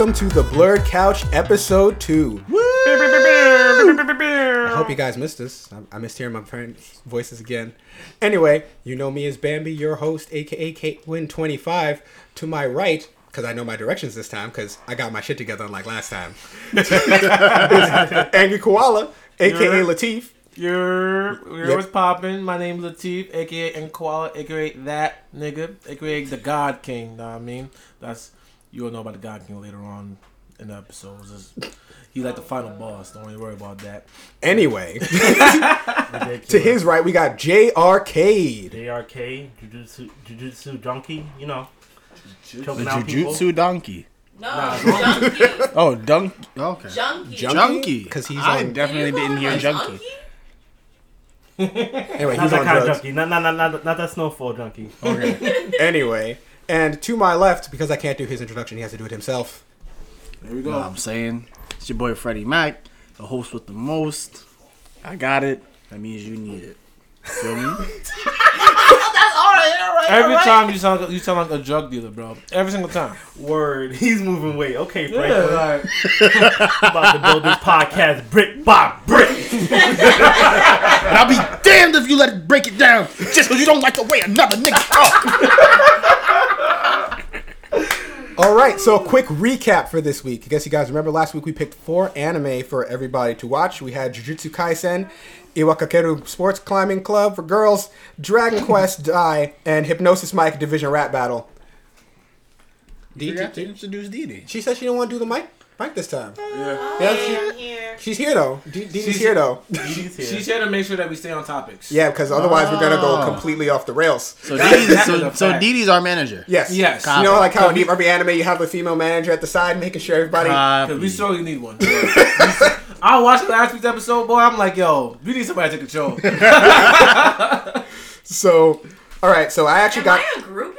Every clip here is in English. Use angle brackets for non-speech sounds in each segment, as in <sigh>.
All right, guys, welcome to the Blurred Couch episode two. I hope you guys missed this. I, I missed hearing my friends' voices again. Anyway, you know me as Bambi, your host, aka Kate Win 25. To my right, because I know my directions this time, because I got my shit together unlike last time. Angry Koala, aka. Latif. You're, you're Yep. what's poppin'? My name's Latif, aka Nkwala, aka that nigga, aka the God King. Know what I mean? That's you'll know about the God King later on in the episodes. It's- He's like the final boss. Don't even worry about that. Anyway, <laughs> to his right, we got J Arcade. JRK, Jujutsu, Jujutsu Junkie, you know, The choking out people. Jujutsu donkey. No, junkie. <laughs> Oh, dunk. Okay. junkie. Junkie. Because he's I on. definitely didn't hear junkie. Anyway, Not he's that on kind of drugs. junkie. Not, not, not, not, not that snowfall junkie. Okay. <laughs> Anyway, and to my left, because I can't do his introduction, he has to do it himself. There we know go. what I'm saying? It's your boy Freddie Mac, the host with the most. I got it. That means you need it. Feel me? <laughs> That's all right, all right. Every time you sound like, you sound like a drug dealer, bro. Every single time. Word, <laughs> he's moving weight. Okay, Yeah, Franklin. like, <laughs> about to build this podcast brick by brick. And I'll be damned if you let it break it down just because you don't like the way another nigga talk. All right, so a quick recap for this week. I guess you guys remember last week we picked four anime for everybody to watch. We had Jujutsu Kaisen, Iwakakeru Sports Climbing Club for girls, Dragon <laughs> Quest Dai, and Hypnosis Mic Division Rap Battle. You forgot to introduce Didi. She said she didn't want to do the mic, mic this time. yeah. Yeah, she- here. she's here though. D- Didi's She's- here though. He's here. She's here to make sure that we stay on topics. Yeah, because otherwise we're gonna go Oh. completely off the rails. So That- Didi's, that is so, a so fact. Didi's our manager. Yes. Yes. You know, like how in Copy. every anime you have a female manager at the side making sure everybody. Because we sorely need one. <laughs> <laughs> I watched the last week's episode, boy. I'm like, yo, we need somebody to take control. <laughs> so, all right. So I actually Am got. I a groupie?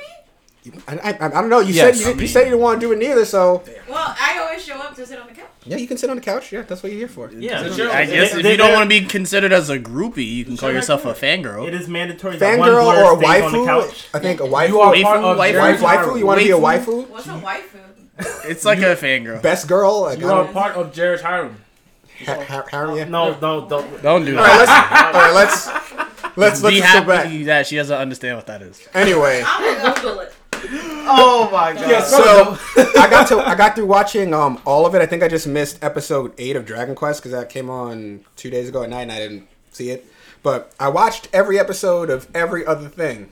I, I, I don't know. You Yes. said you, I you said you didn't want to do it neither. So Well, I always show up to sit on the couch. yeah, you can sit on the couch. Yeah, that's what you're here for. yeah, It's your- I guess They- if they- you don't want to be considered as a groupie, you can call yourself a fangirl. It is mandatory that one Fangirl or a stays on the waifu? couch. I think a waifu. You are Waifu, part of waifu, wife, Jerry's waifu. You want to be a Waifu? waifu? What's a waifu? It's like a fangirl. Best girl. Like, You I are part of Jared's harem. ha- ha- Harry, yeah. No, no, don't. Don't do All right, that. let's. All right, let's. Let's let's Be just go back. happy that she doesn't understand what that is. Anyway, I'm gonna Google it. Oh my <laughs> god. Yes, so I got to I got through watching um all of it. I think I just missed episode eight of Dragon Quest because that came on two days ago at night and I didn't see it. But I watched every episode of every other thing.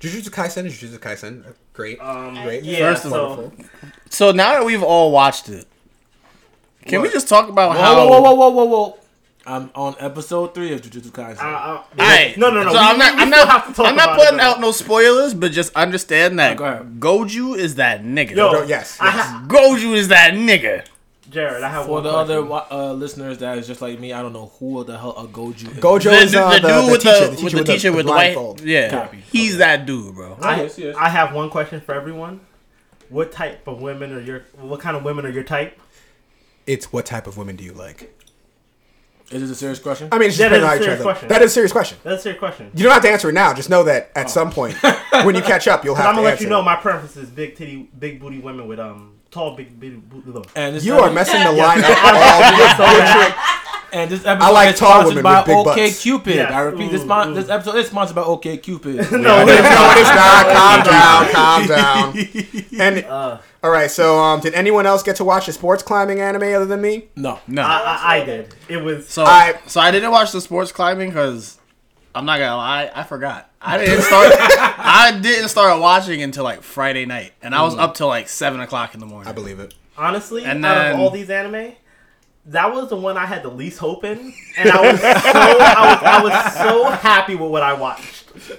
Jujutsu Kaisen is Jujutsu Kaisen. Great, Um, great, yeah, First, so- wonderful. So now that we've all watched it, can we just talk about Whoa, how? whoa, whoa, whoa, whoa, whoa, whoa. I'm on episode three of Jujutsu Kaisen. Uh, uh, Aight. no, no, no. So we- I'm not. we- we I'm not. have to talk I'm not about it, putting out no spoilers, but just understand that go. Gojo is that nigga. Yo, No, yes, yes. ha- Gojo is that nigga. Jared, I have For one the question. other uh, listeners that is just like me, I don't know who the hell a Gojo is. Gojo The, is uh, the, the, dude the with teacher, the, with the teacher with the white. Yeah, Copy. he's that dude, bro. I, Yes, yes. I have one question for everyone. What type of women are your? What kind of women are your type? It's what type of women do you like? Is this a serious question? I mean, it's just That is a serious question. That is a serious question. That's your question. You don't have to answer it now. Just know that at some point, <laughs> when you catch up, you'll have I'm gonna let answer. you know my preference is big titty, big booty women with um tall, big, big booty. Look. and You are messing the line up <laughs> I'm all just so bad. And this episode I like is tall sponsored women by with big OK butts. Cupid. Yes. I repeat, this, mon- this episode is sponsored by OK Cupid. <laughs> No, No, it's it's not. Calm down. Calm down. And Uh, all right. So, um, did anyone else get to watch the sports climbing anime other than me? no. No. I, I, I did. It was. So I- so I didn't watch the sports climbing because I'm not gonna lie, I forgot. I didn't start. <laughs> I didn't start watching until like Friday night, and I was up till like seven o'clock in the morning. I believe it. honestly, And out then- of all these anime, that was the one I had the least hope in, and I was so I was, I was so happy with what I watched. <laughs>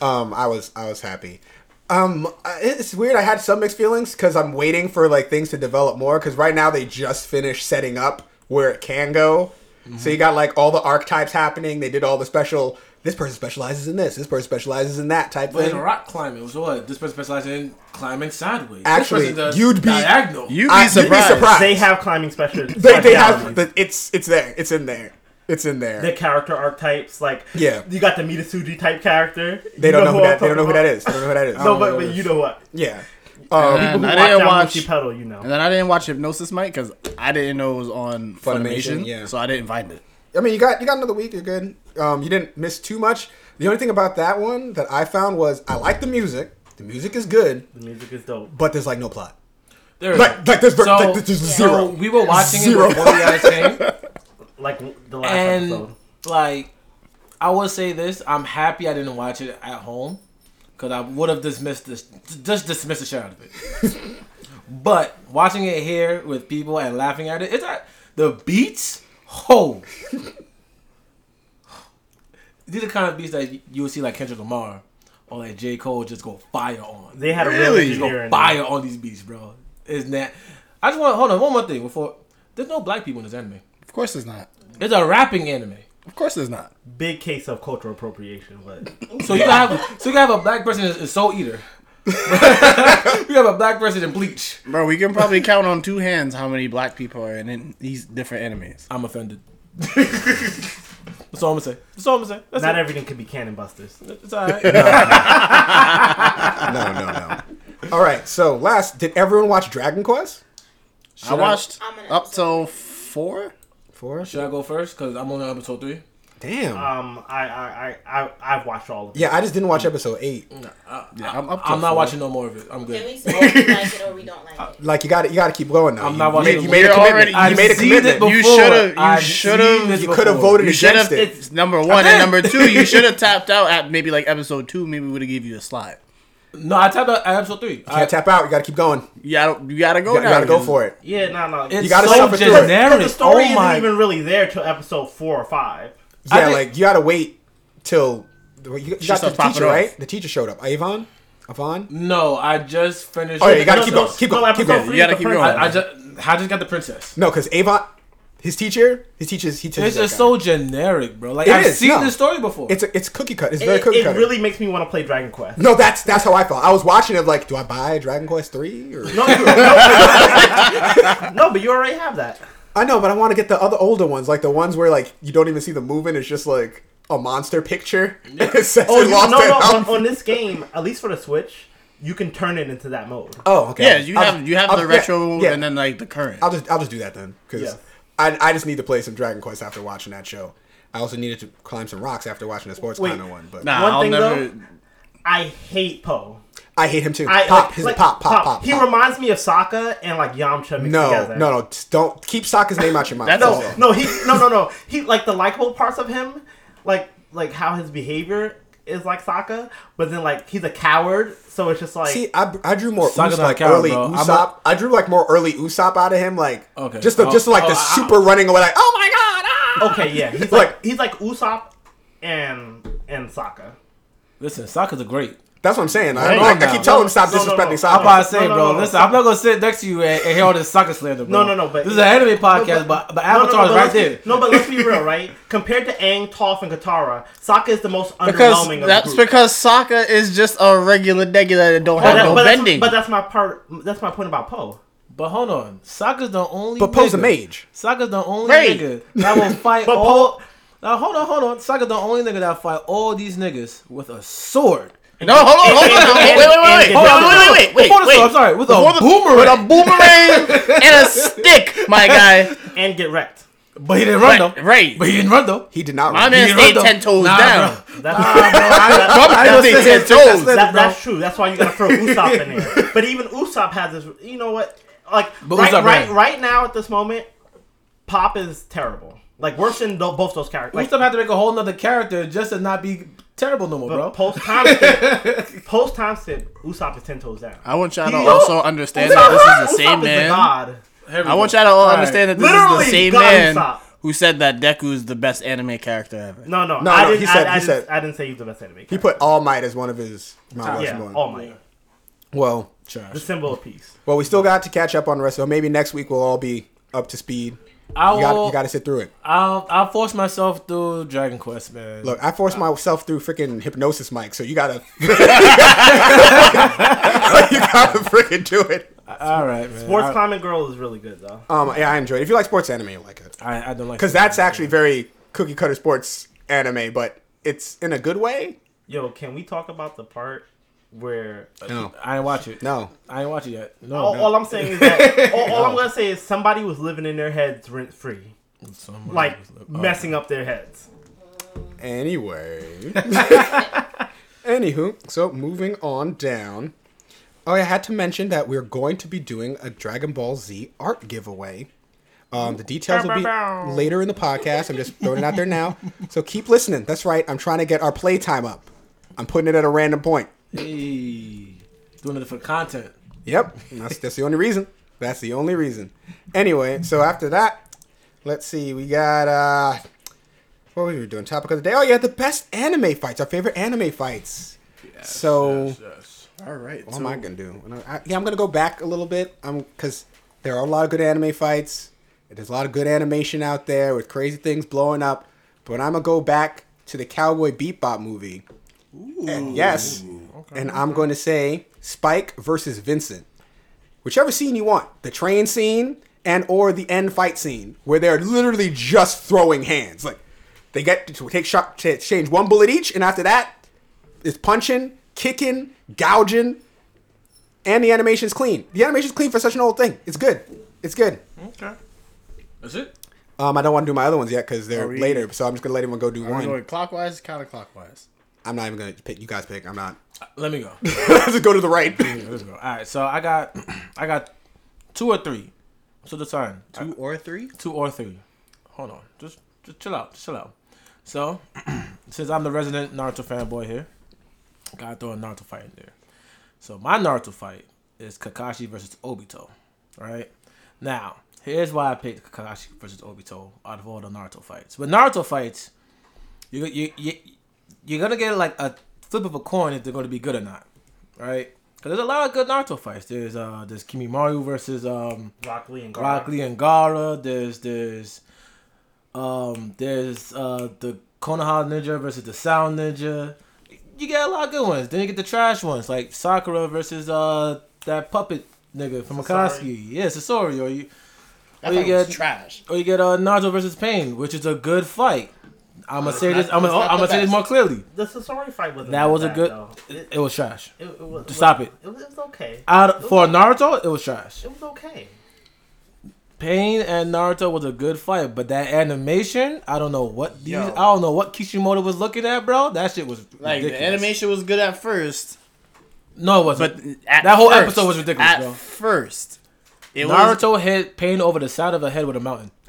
Um, I was I was happy. Um, it's weird. I had some mixed feelings because I'm waiting for like things to develop more. Because right now they just finished setting up where it can go. So you got like all the archetypes happening. They did all the special. This person specializes in this. This person specializes in that type But it's thing. a rock climbing. So what? This person specializes in climbing sideways. Actually, this does you'd be- diagonal. You'd be I- you'd be surprised. surprised. They have climbing special. They, they have the, it's it's there. It's in there. It's in there. the character archetypes. Like Yeah. you got the Midosuji type character. they don't know, who I'm that. They don't know who talking that about? is. They don't know who that is. <laughs> No, but, but you know what? Yeah. Um, And I didn't watch. Mushi pedal, you know. And then I didn't watch Hypnosis Mic because I didn't know it was on Funimation, Funimation. yeah. So I didn't find it. I mean, you got you got another week. You're good. Um, you didn't miss too much. The only thing about that one that I found was I like the music. The music is good, The music is dope. but there's like no plot. There is. Like like there's, So- like, there's Yeah. zero. So we were watching Zero. it before you guys came, Like the last and episode. like I will say this: I'm happy I didn't watch it at home because I would have dismissed this, just dismissed the shit out of it. <laughs> but watching it here with people and laughing at it, it's a, the beats. Oh, these are the kind of beats that you would see like Kendrick Lamar or like J Cole just go fire on. They had a Really? Just go fire on these beats, bro. Isn't that? I just want hold on one more thing before. There's no black people in this anime. Of course, there's not. It's a rapping anime. Of course, there's not. Big case of cultural appropriation, but So you have so you have a black person as a soul eater. <laughs> you have a black person in Bleach. Bro, we can probably count on two hands how many black people are in, in these different animes. I'm offended. <laughs> That's all I'm gonna say. That's all I'm gonna say. That's not it. everything can be Cannon Busters. It's alright. <laughs> No, no, no. All right. So last, did everyone watch Dragon Quest? I watched I'm up episode. till four. Four. Should I go first? Cause I'm only on episode three. Damn. Um, I, I, I, I, I've watched all of it. yeah, I just didn't watch episode eight. Yeah, I'm up. To I'm not four. watching no more of it. I'm good. Can good. we say we like it or we don't like it? Like you got to you got to keep going now. I'm you, not you watching made, you made a commitment. already- you I've made a seen commitment. You before. should've- you should've- You could have voted You against it. It's number one <laughs> and number two. You should have tapped out at maybe like episode two. Maybe would have gave you a slot. No, I tapped out at episode three. You can't I, tap out. You got to keep going. You gotta, you gotta go You got, now. you got to go for it. Yeah, no, no. it's You gotta so suffer through it. generic. the story oh isn't even really there till episode four or five. Yeah, think- like you got to wait till you, you got the teacher, right? The teacher showed up. Avan, Avan. No, I just finished. Oh, yeah, you gotta No, keep no, going. Keep going. Keep going. You gotta keep going. I, I just I just got the princess. No, because Avan, his teacher, his teaches. He teaches. It's that just so generic, bro. Like It I've is, seen no. this story before. It's a, it's cookie cut. It's very It, cookie it cut. really makes me want to play Dragon Quest. No, that's that's how I felt. I was watching it like, do I buy Dragon Quest three or? No, <laughs> no, no, but you already have that. I know, but I want to get the other older ones, like the ones where like you don't even see the movement. It's just like a monster picture. <laughs> it says Oh, it you, lost no, their no. health. On, on this game, at least for the Switch, you can turn it into that mode. Oh, okay. Yeah, you I'll- have you have I'll- the yeah, retro yeah. and then like the current. I'll just I'll just do that then because Yeah. I I just need to play some Dragon Quest after watching that show. I also needed to climb some rocks after watching the sports Wait. climber one, but Nah, One I'll thing, never. though- I hate Poe. I hate him too. I pop, like, his like, pop, pop, pop, He pop. reminds me of Sokka and like Yamcha mixed no, together. no, no, just don't keep Sokka's name out your mouth. That's That's all. all. No, he no no no. He like the likable parts of him, like like how his behavior is like Sokka, but then like he's a coward, so it's just like See, I, I drew more Sokka's Us, not like coward, early bro. I'm Usopp. not- I drew like more early Usopp out of him, like Okay. just the, Oh, just like oh, the I- super running away, like oh my god, ah! okay, yeah, he's <laughs> Like- like, he's like Usopp and and Sokka. Listen, Sokka's a great. That's what I'm saying. I, Right. I, I No, keep no, telling him to stop no, no, no. disrespecting I'm about to say, No, no, bro. no, no. listen, I'm not gonna sit next to you and, and hear all this Sokka slander, bro. No, no, no, but- this is an anime podcast, but but Avatar No, no, no, is but right let's be- there. No, but let's be real, <laughs> right? Compared to Aang, Toph, and Katara, Sokka is the most Because underwhelming of that's the group. because Sokka is just a regular regular that don't But, have that- no but that's, bending. but that's my part. That's my point about Poe. But hold on, Sokka's the only. But Poe's a mage. Sokka's the only Right. nigga that will <laughs> fight But all. Poe- Now hold on, hold on. Sokka's the only nigga that fight all these niggas with a sword. No, hold on, hold on, And- hold on. and- Wait, wait, wait, wait, hold on, and- wait, wait, wait, wait, Before the wait. I'm sorry, with Before a the- boomerang. with a boomerang <laughs> and a stick, my guy. and get wrecked. But he didn't run Right, though. right. But he didn't run though. He did not. My run. man He stayed run, ten toes Nah, down. bro. That's, Nah, bro. I, Trump I got don't the say ten toes. that- that, that's true. That's why you gotta throw Usopp in there. <laughs> But even Usopp has this. You know what? Like But right, right, right now at this moment, Pop is terrible. Like worse than both those characters. Like, Usopp had to make a whole nother character just to not be terrible no more, bro. post time skip, <laughs> post time skip, Usopp is ten toes down. I want y'all to He- also understand that this is the Usopp same is man. god. I want y'all to all All right. understand that this Literally, is the same God man Usopp. who said that Deku is the best anime character ever. No, no, No, I no, didn't. he said- I, I he didn't, said- I didn't say he's the best anime. He put All Might as one of his Mount yeah, Rushmore. All Might, Well, the symbol of peace. well, we still got to catch up on the rest. So maybe next week we'll all be up to speed. I You got will. you got to sit through it. I'll. I'll force myself through Dragon Quest, man. Look, I forced myself through freaking hypnosis, Mic. So you gotta, <laughs> you gotta freaking do it. all right, man. Sports I, Climbing Girl is really good though. Um, yeah, I enjoyed it. If you like sports anime, you like it I, I don't like because that's actually very cookie cutter sports anime, but it's in a good way. Yo, can we talk about the part where No, I ain't watch it. no. I ain't watch it yet. No, all, no. all I'm saying is that <laughs> all, all I'm gonna say is somebody was living in their heads rent free, Somebody like was look- messing up their heads. Anyway. Anywho, so moving on down. Oh, I had to mention that we're going to be doing a Dragon Ball Z art giveaway. Um, the details will be later in the podcast. I'm just throwing it out there now. So keep listening. That's right. I'm trying to get our playtime up. I'm putting it at a random point. Hey, doing it for content. Yep. That's, that's the only reason. That's the only reason. Anyway, so after that, let's see. We got uh what were we doing? Topic of the day. Oh yeah, the best anime fights. Our favorite anime fights. Yes, so Yes. All right. what am I gonna do? I- yeah, I'm gonna go back a little bit. Um, because there are a lot of good anime fights. There's a lot of good animation out there with crazy things blowing up. But I'm gonna go back to the Cowboy Bebop movie. Ooh. And yes, and I'm going to say Spike versus Vincent. Whichever scene you want, the train scene and or the end fight scene where they're literally just throwing hands. Like they get to take shot to exchange one bullet each, and after that, it's punching, kicking, gouging, and the animation's clean. The animation's clean for such an old thing. It's good. It's good. Okay. That's it. Um, I don't want to do my other ones yet because they're we- later, so I'm just gonna let everyone go do Are we one. going clockwise, counterclockwise? I'm not even gonna pick. You guys pick. I'm not. Let me go. <laughs> Let's go to the right. Let's go. All right. So I got, I got two or three. So the time. Two or three? two or three. Hold on, just just chill out, just chill out. So, <clears throat> since I'm the resident Naruto fanboy here, gotta throw a Naruto fight in there. So my Naruto fight is Kakashi versus Obito. Right now, here's why I picked Kakashi versus Obito out of all the Naruto fights. With Naruto fights, you you you you're gonna get like a flip of a coin if they're gonna be good or not, right? Because there's a lot of good Naruto fights. There's uh there's Kimimaro versus um Rock Lee and Gaara. Rock Lee and Gaara. There's there's um there's uh the Konoha Ninja versus the Sound Ninja. You get a lot of good ones. Then you get the trash ones like Sakura versus uh that puppet nigga from Sasori. Akatsuki. Yeah, Sasori. Or you That or you fight was get trash. or you get uh Naruto versus Pain, which is a good fight. I'm gonna say this. I'm gonna, I'm gonna say this more clearly. The Sasori fight was That was a good. It, It was trash. it, it was, Stop it. It was, it was okay. Out for Naruto, it was trash. It was okay. Pain and Naruto was a good fight, but that animation, I don't know what these, Yo. I don't know what Kishimoto was looking at, bro. That shit was Like ridiculous. the animation was good at first, No, it wasn't. but at That whole first- episode was ridiculous, At bro. first, it was. Naruto hit Pain over the side of the head with a mountain. <laughs>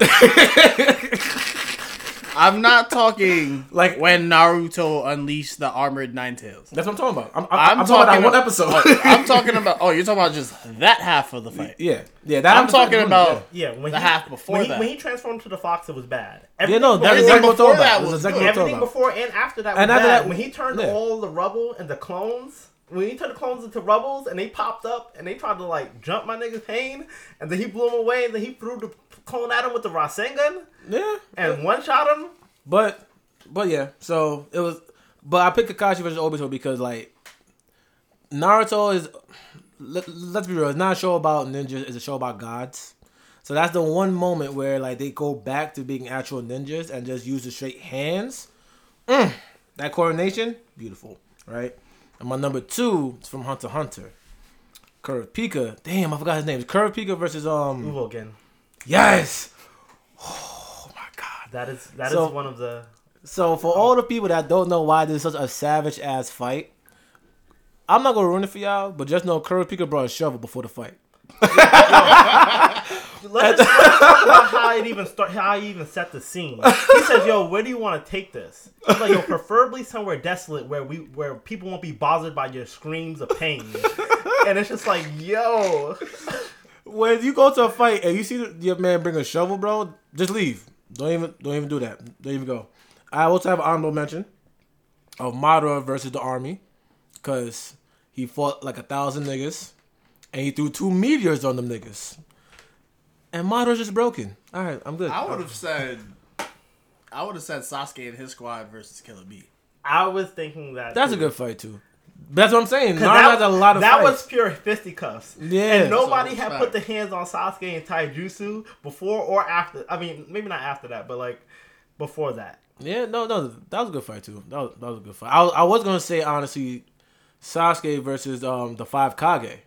I'm not talking Like- <laughs> like when Naruto unleashed the armored nine tails. That's what I'm talking about. I'm, I'm, I'm, I'm talking about that one about- episode. Oh, I'm <laughs> talking about. Oh, you're talking about just that half of the fight. yeah, yeah. That I'm talking about Yeah, when the he, half before when he, that. when he transformed to the fox, it was bad. Yeah, no, that's before- exactly what I'm before talking that about. Was exactly what everything before and after that was And after bad. that- when he turned yeah. all the rubble and the clones, when he turned the clones into rubbles and they popped up and they tried to like jump my nigga's pain, and then he blew him away and then he threw the clone at him with the Rasengan Yeah, and one shot him. but but yeah. So it was, but I picked Kakashi versus Obito because like Naruto is. Let, let's be real. It's not a show about ninjas. It's a show about gods. So that's the one moment where like they go back to being actual ninjas and just use the straight hands. Mm, that coordination, beautiful, right? And my number two is from Hunter Hunter. Kurapika. Damn, I forgot his name. Kurapika versus um. Uvogin. Yes. Oh my god. That is that is So- one of the. So for all the people that don't know why this is such a savage ass fight, I'm not gonna ruin it for y'all, but just know Kurapika brought a shovel before the fight. Let's talk about how it even start. How I even set the scene. He says, "Yo, where do you want to take this?" He's like, "Yo, preferably somewhere desolate where we where people won't be bothered by your screams of pain." And it's just like, "Yo, When you go to a fight and you see your man bring a shovel, bro, just leave. Don't even don't even do that. Don't even go. I also have an honorable mention of Madara versus the army, cause he fought like a thousand niggas, and he threw two meteors on them niggas. And Madara's just broken. All right, I'm good. I would have said. I would have said Sasuke and his squad versus Killer Bee. I was thinking that." That's a good fight too. That's what I'm saying. Naruto has a lot of that fights. was pure fisticuffs. Yeah. and nobody So, had put the hands on Sasuke and Taijutsu before or after. I mean, maybe not after that, but like before that. Yeah, no, no, that was a good fight too. That was, that was a good fight. I, was- I was gonna say honestly, Sasuke versus um the five Kage.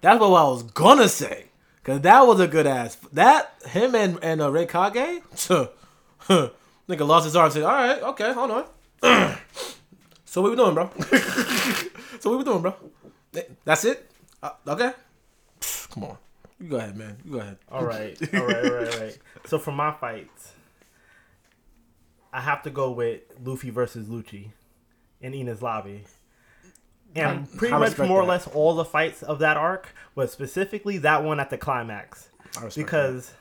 That's what I was gonna say. Cause that was a good ass. That him and and uh, Raikage, <laughs> nigga lost his arm. Said, "All right, okay, hold on." <clears throat> so what we doing, bro? <laughs> so what we doing, bro? That's it. Uh, okay. Come on, you go ahead, man. You go ahead. All right, all right, all right, all right. So for my fights, I have to go with Luffy versus Lucci in Enies lobby. And pretty much respect more or less all the fights of that arc, but specifically that one at the climax. I respect Because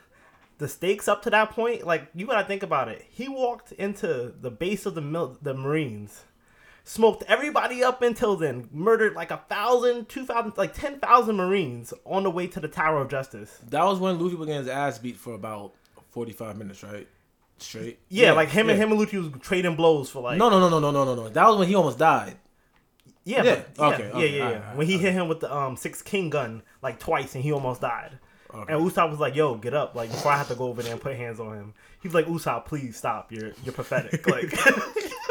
the stakes up to that point, like you gotta think about it. He walked into the base of the mil- the Marines, smoked everybody up until then, murdered like a thousand, two thousand, like ten thousand Marines on the way to the Tower of Justice. That was when Luffy was getting his ass beat for about forty five minutes, right? Straight. Yeah, like him and him and Lucci was trading blows for like No, no, no, no, no, no, no, no. That was when he almost died. Yeah, Yeah, but- okay, yeah, okay, yeah, yeah. alright, when he hit him with the um six king gun like twice and he almost died. Okay. And Usopp was like, "Yo, get up!" Like before I have to go over there and put hands on him. He was like, "Usopp, please stop. You're you're pathetic." <laughs> Like, <laughs>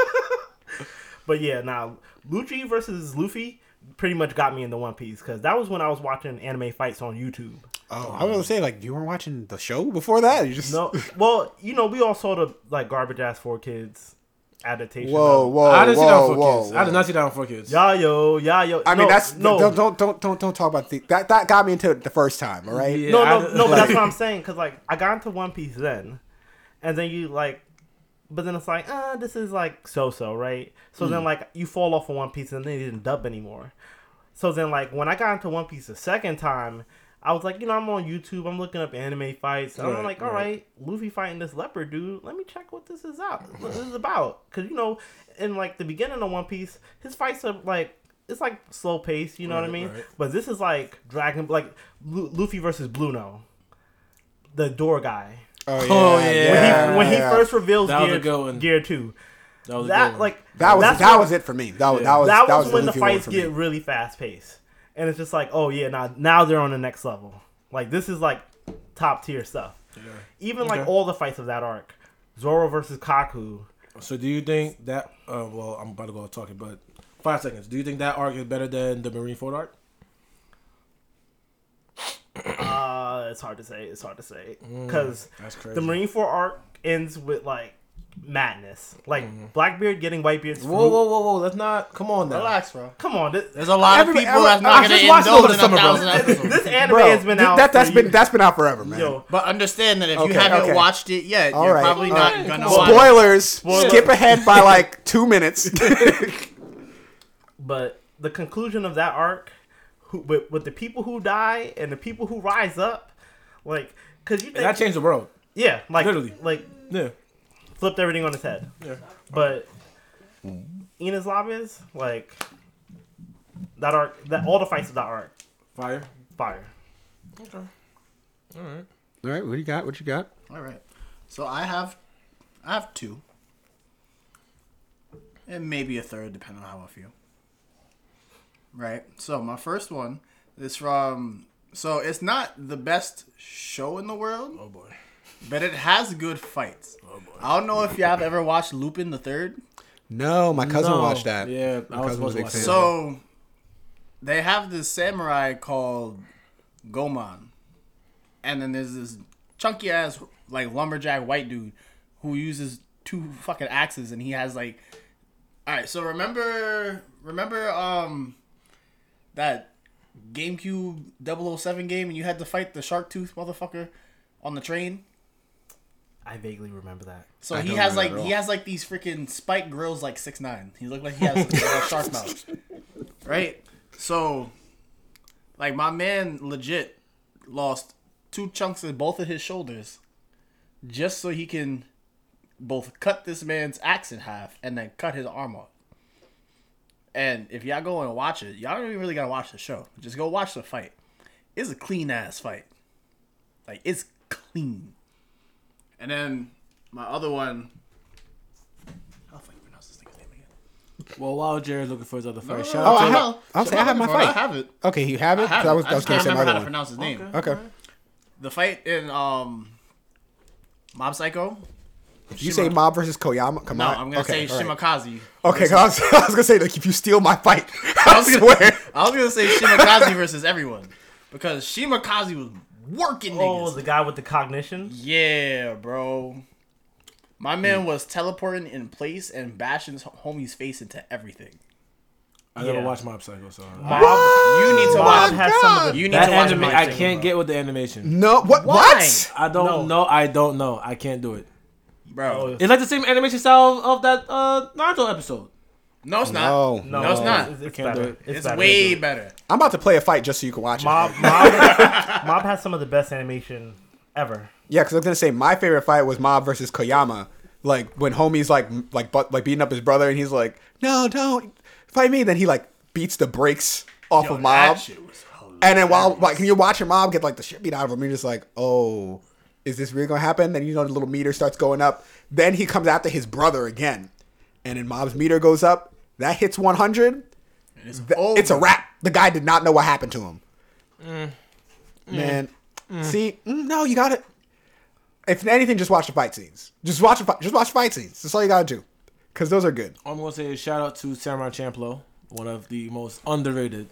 but yeah, now Lucci versus Luffy pretty much got me into One Piece because that was when I was watching anime fights on YouTube. Oh, I was gonna say like you weren't watching the show before that. You just No, well, you know, we all saw the like garbage ass four kids adaptation. Whoa, of- whoa, I didn't whoa, see that for whoa, kids. whoa. I did not see that for kids. Yayo, yayo. I mean, that's no. Don't don't don't don't don't talk about the that that got me into it the first time. All right. Yeah. no, I no, d- no. But that's what I'm <laughs> saying. Cause like I got into One Piece then, and then you like, but then it's like, ah, this is like so so, right? So then like you fall off of One Piece and then they didn't dub anymore. So then like when I got into One Piece the second time, I was like, you know, I'm on YouTube, I'm looking up anime fights, and I'm like, all right. right, Luffy fighting this leopard dude. Let me check what this is out. What this is about? Cause you know, in like the beginning of One Piece, his fights are like. It's like slow pace, you know what I mean? right. But this is like Dragon, like Lu- Luffy versus Blueno the door guy. Oh, oh yeah. Oh, yeah. When he when yeah. he first reveals That gear, a gear two. That was That like That was that was it for me. That was Yeah. that was that, that was, was, when the Luffy fights get me. really fast paced, and it's just like, oh yeah, now now they're on the next level. Like this is like top tier stuff. Yeah. Even like all the fights of that arc, Zoro versus Kaku. So do you think that? Uh, well, I'm about to go off talking, but five seconds. Do you think that arc is better than the Marineford arc? Uh, it's hard to say. It's hard to say because crazy. the Marineford arc ends with like madness, like mm-hmm. Blackbeard getting Whitebeard's fruit. Whoa, whoa, whoa, whoa! Let's not. Come on now. Relax, bro. Come on, this, There's a lot Every- of people every- that's I not just going to watched over the a summer, bro. thousand episodes. this anime Bro, has been th- out. that that's for been years. that's been out forever, man. Yo, But understand that if Okay, you haven't okay. watched it yet, All you're right, probably all not right. gonna Spoil- watch. it. Spoilers. Skip ahead by <laughs> like two minutes. <laughs> but the conclusion of that arc, who, with, with the people who die and the people who rise up, like, cause you think, that changed the world. yeah, like Literally. like Yeah. Flipped everything on its head. Yeah. But Enies Lobbies, like that arc, that all the fights of that arc, Fire. fire. Okay. All right. All right, what do you got? What you got? All right. So I have, I have two, and maybe a third, depending on how I feel. Right. So my first one is from. So it's not the best show in the world, Oh boy. But it has good fights. Oh boy. I don't know if y'all have ever watched Lupin the Third. No, my cousin No. watched that. Yeah, My I was cousin was supposed a to big watch fan. So they have this samurai called Goemon, and then there's this chunky ass like lumberjack white dude who uses two fucking axes, and he has like. All right, so remember, remember, um, that GameCube 007 game, and you had to fight the shark tooth motherfucker on the train. I vaguely remember that. So I he has like he has like these freaking spike grills like six nine. He looked like he has a <laughs> shark mouth. Right? So like my man legit lost two chunks of both of his shoulders just so he can both cut this man's axe in half and then cut his arm off. And if y'all go and watch it, y'all don't even really gotta watch the show. Just go watch the fight. It's a clean ass fight. Like it's clean. And then my other one. How the fuck you pronounce this nigga's name again? <laughs> Well, while Jared's looking for his other fight, No, shout Oh, out I to have- I'll say I have my Before, I have it. Okay, you have it. I, have 'Cause I was, I I was gonna can't say my remember how other to one. pronounce his name. Okay. The fight in um, Mob Psycho If you say Mob versus Koyama, come No, on. I'm gonna okay, say all right. Shimazaki. Okay, 'cause <laughs> I was, I was gonna say like if you steal my fight, <laughs> I, was gonna- swear. I was gonna say Shimazaki versus everyone because Shimazaki was working Oh, niggas. the guy with the cognition. Yeah, bro. My man was teleporting in place and bashing his homie's face into everything. I never Yeah. watched Mob Psycho, so Mob, You need to Mob watch. has some of the You need that to watch anime, Mob I Psycho, can't bro. get with the animation. No, what? Why? What? I don't No. know. I don't know. I can't do it. bro. Oh, It's like the same animation style of that uh, Naruto episode. No, it's not. No. No, No, it's not. It's, it's can't better. it. It's, It's better. way better. I'm about to play a fight just so you can watch it. Mob, <laughs> Mob, Mob has some of the best animation ever. Yeah, because I was gonna say my favorite fight was Mob versus Koyama. Like when homie's like like but like beating up his brother, and he's like, "No, don't fight me." Then he like beats the brakes off of Mob, and then while like you're watching Mob get like the shit beat out of him, you're just like, "Oh, is this really gonna happen?" Then you know the little meter starts going up. Then he comes after his brother again, and then Mob's meter goes up. That hits 100. It's, Th- It's a wrap. The guy did not know what happened to him. Mm. Man, see, mm, no, you got it. If anything, just watch the fight scenes. Just watch the fight. Just watch fight scenes. That's all you gotta do, because those are good. I'm gonna say a shout out to Samurai Champloo, one of the most underrated.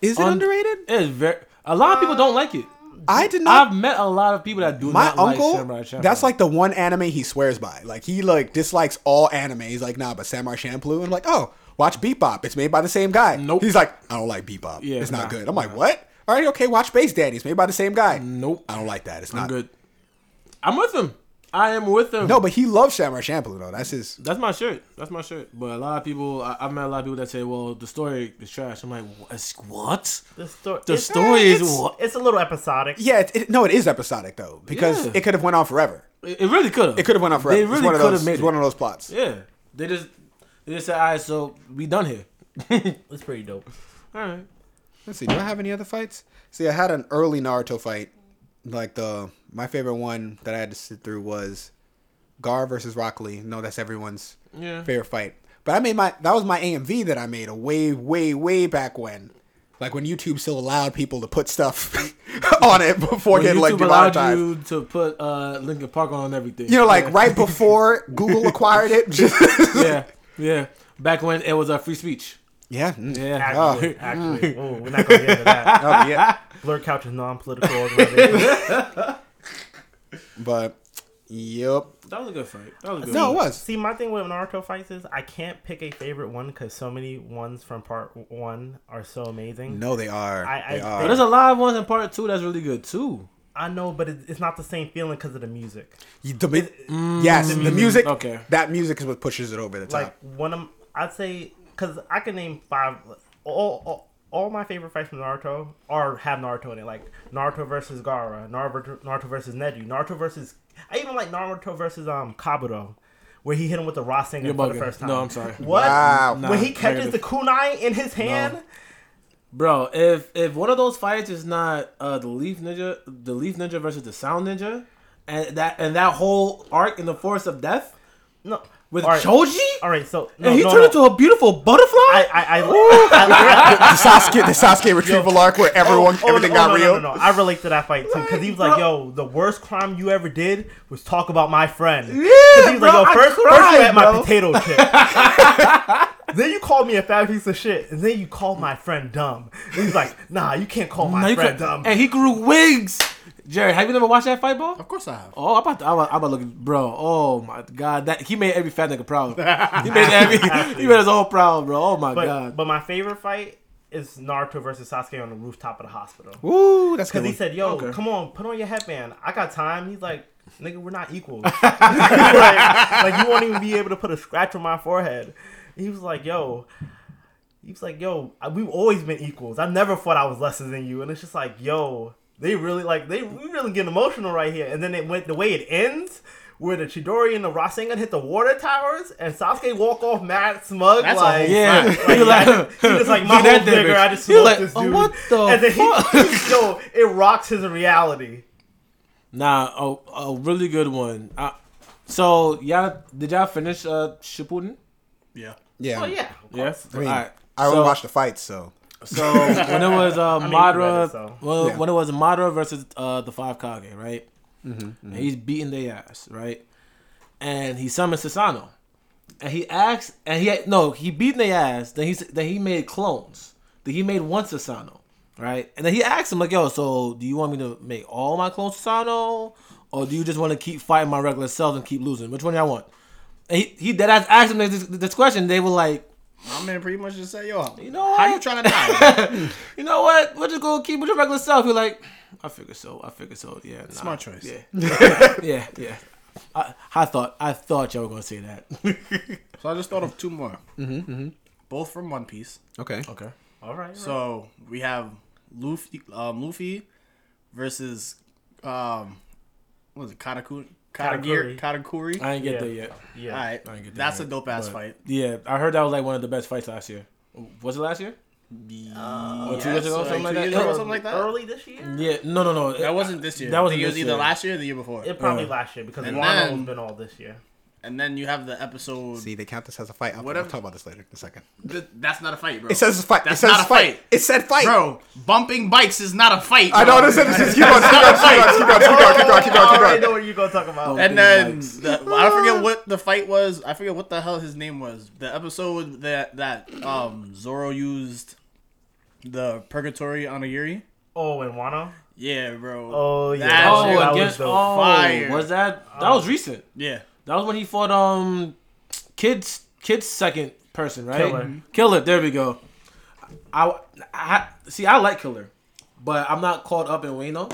Is it Un- underrated? It is very. A lot of people don't like it. I did not. I've met a lot of people that do my not uncle, like Samurai Champloo. that's like the one anime he swears by. Like he like dislikes all anime. He's like, nah, but Samurai Champloo. And I'm like, oh, watch Bebop. It's made by the same guy. Nope. He's like, I don't like Bebop. Yeah, it's not nah, good. I'm like, what? All right, okay, watch Space Dandy. It's made by the same guy. Nope. I don't like that. It's I'm not good. I'm with him. I am with him. No, but he loves Samurai Champloo though. That's his. That's my shirt. That's my shirt. But a lot of people, I, I've met a lot of people that say, "Well, the story is trash." I'm like, "Wha- "What? The, sto- The it's, story eh, is it's- what? it's a little episodic. Yeah, it, it, no, it is episodic though because Yeah. it could have went on forever. It, it really could have. It could have went on forever. They It's really one of could those- have made It's it. one of those plots. Yeah, they just they just said, "All right, so we done here." <laughs> It's pretty dope. All right. Let's see. Do I have any other fights? See, I had an early Naruto fight. Like the my favorite one that I had to sit through was Gaara versus Rock Lee. No, that's everyone's Yeah. favorite fight. But I made my that was my AMV that I made a way, way, way back when. Like when YouTube still allowed people to put stuff <laughs> on it before When getting like YouTube allowed. You, you to put uh, Linkin Park on everything. You know, like yeah. right before <laughs> Google acquired it. <laughs> Yeah, yeah. Back when it was a free speech. yeah, mm. Yeah. Actually, actually, oh, we're not gonna get into that. Oh, yeah. Blur Couch is non-political organization. But yep. That was a good fight. That was a good. No, fight. it was. See, my thing with Naruto fights is I can't pick a favorite one because so many ones from part one are so amazing. No, they are. I- I- they But are. there's a lot of ones in part two that's really good too. I know, but it, it's not the same feeling because of the music. You- the mi- mm. yes, the music. okay. That music is what pushes it over the top. Like one of I'd say because I can name five. All, all all my favorite fights from Naruto are have Naruto in it. Like Naruto versus Gaara, Naruto Naruto versus Neji, Naruto versus. I even like Naruto versus um Kabuto, where he hit him with the Rasengan You're for the first time. No, I'm sorry. What? Wow. Nah, when he catches negative. the kunai in his hand. Bro, if if one of those fights is not uh, the Leaf Ninja, the Leaf Ninja versus the Sound Ninja, and that and that whole arc in the Forest of Death No. With All right. Choji, All right, so no, and he no, turned no. into a beautiful butterfly. I I I, <laughs> I, the Sasuke, the Sasuke retrieval arc where oh, everyone, Oh, everything oh, got no, real. No, no, no. I relate to that fight too because he was like, "Yo, the worst crime you ever did was talk about my friend." Yeah, he was bro, like, "Yo, I first, first you cried, had my potato <laughs> chip, then you called me a fat piece of shit, and then you called my friend dumb." And he's like, "Nah, you can't call my Now friend dumb." and he grew wigs. Jerry, have you never watched that fight, ball? Of course I have. Oh, I'm about to, I'm about, I'm about to look, bro. Oh my god, that he made every fat nigga proud. he made <laughs> every, he made us all proud, bro. Oh my but god. but my favorite fight is Naruto versus Sasuke on the rooftop of the hospital. Woo, that's Because he said, "Yo, Okay. come on, put on your headband. I got time." He's like, "Nigga, we're not equals. <laughs> <laughs> like, like, you won't even be able to put a scratch on my forehead." He was like, "Yo." He was like, "Yo, we've always been equals. I never thought I was lesser than you." And it's just like, "Yo, they really like they we really get emotional right here." And then it went the way it ends, where the Chidori and the Rasengan hit the water towers, and Sasuke walk off mad smug, That's a like, whole yeah, <laughs> like, He yeah, like- he just like my Look at whole that nigga. I just He smoked like, this "Oh, dude. what the and then fuck?" he, <laughs> yo, it rocks his reality. Nah, a, a really good one. Uh, so y'all, did y'all finish uh Shippuden? Yeah. yeah. Oh yeah, Yes. I mean, All right. I only So- watched the fights, so So <laughs> when it was uh, mean, you read Madara, it, so. well, Yeah. when it was Madara versus uh, the Five Kage, right? Mm-hmm, And he's beating their ass, right? and he summons Susanoo, and he asked, and he had, no, he beat their ass. Then he s- then he made clones. Then he made one Susanoo, right? And then he asked him like, "Yo, so do you want me to make all my clones Susanoo, or do you just want to keep fighting my regular selves and keep losing? Which one do I want?" And he he dead ass asked him this, this question. They were like, My man pretty much just said, "Yo, "You know what? how you trying to die?" <laughs> you know what? We're just gonna keep with your regular self." You're like, "I figure so. I figure so. Yeah, nah. Smart choice. Yeah, <laughs> yeah, yeah." I, I thought I thought y'all were gonna say that. <laughs> so I just thought of two more. Mm-hmm, Both from One Piece. Okay. okay. All right. So we have Luffy, um, Luffy versus um, what was it? Katakuri. Katagiri. Katakuri. I ain't get Yeah. there yet. yeah. All right, I ain't get that that's a dope ass fight. Yeah, I heard that was like one of the best fights last year. Was it last year? Uh, or two years ago, so something like two that. years It ago, was- something like that. Early this year. Yeah, no, no, no. That wasn't this year. That wasn't I think it was either year. last year or the year before. It probably Yeah. last year because And Wano then- has been all this year. And then you have the episode. See, they count this as a fight. I'll, Whatever. I'll talk about this later in a second. Th- that's not a fight, bro. It says it's fight. That's it says not a fight. fight. It said fight. bro. Bumping bikes is not a fight. I bro. know this is. This <laughs> is keep going. Keep going. Keep going. Keep going. Keep going. Keep going. Keep I already know what you're gonna talk about. And then bikes. the, I don't forget what the fight was. I forget what the hell his name was. The episode that that um Zoro used the purgatory Onigiri. oh, and Wano. Yeah, bro. Oh yeah. That that Oh, shit, that against was dope. oh, Fire. was that that was recent? Yeah. That was when he fought um kids kids second person, right? Killer. Mm-hmm. Killer. There we go. I, I see. I like Killer, but I'm not caught up in Wano.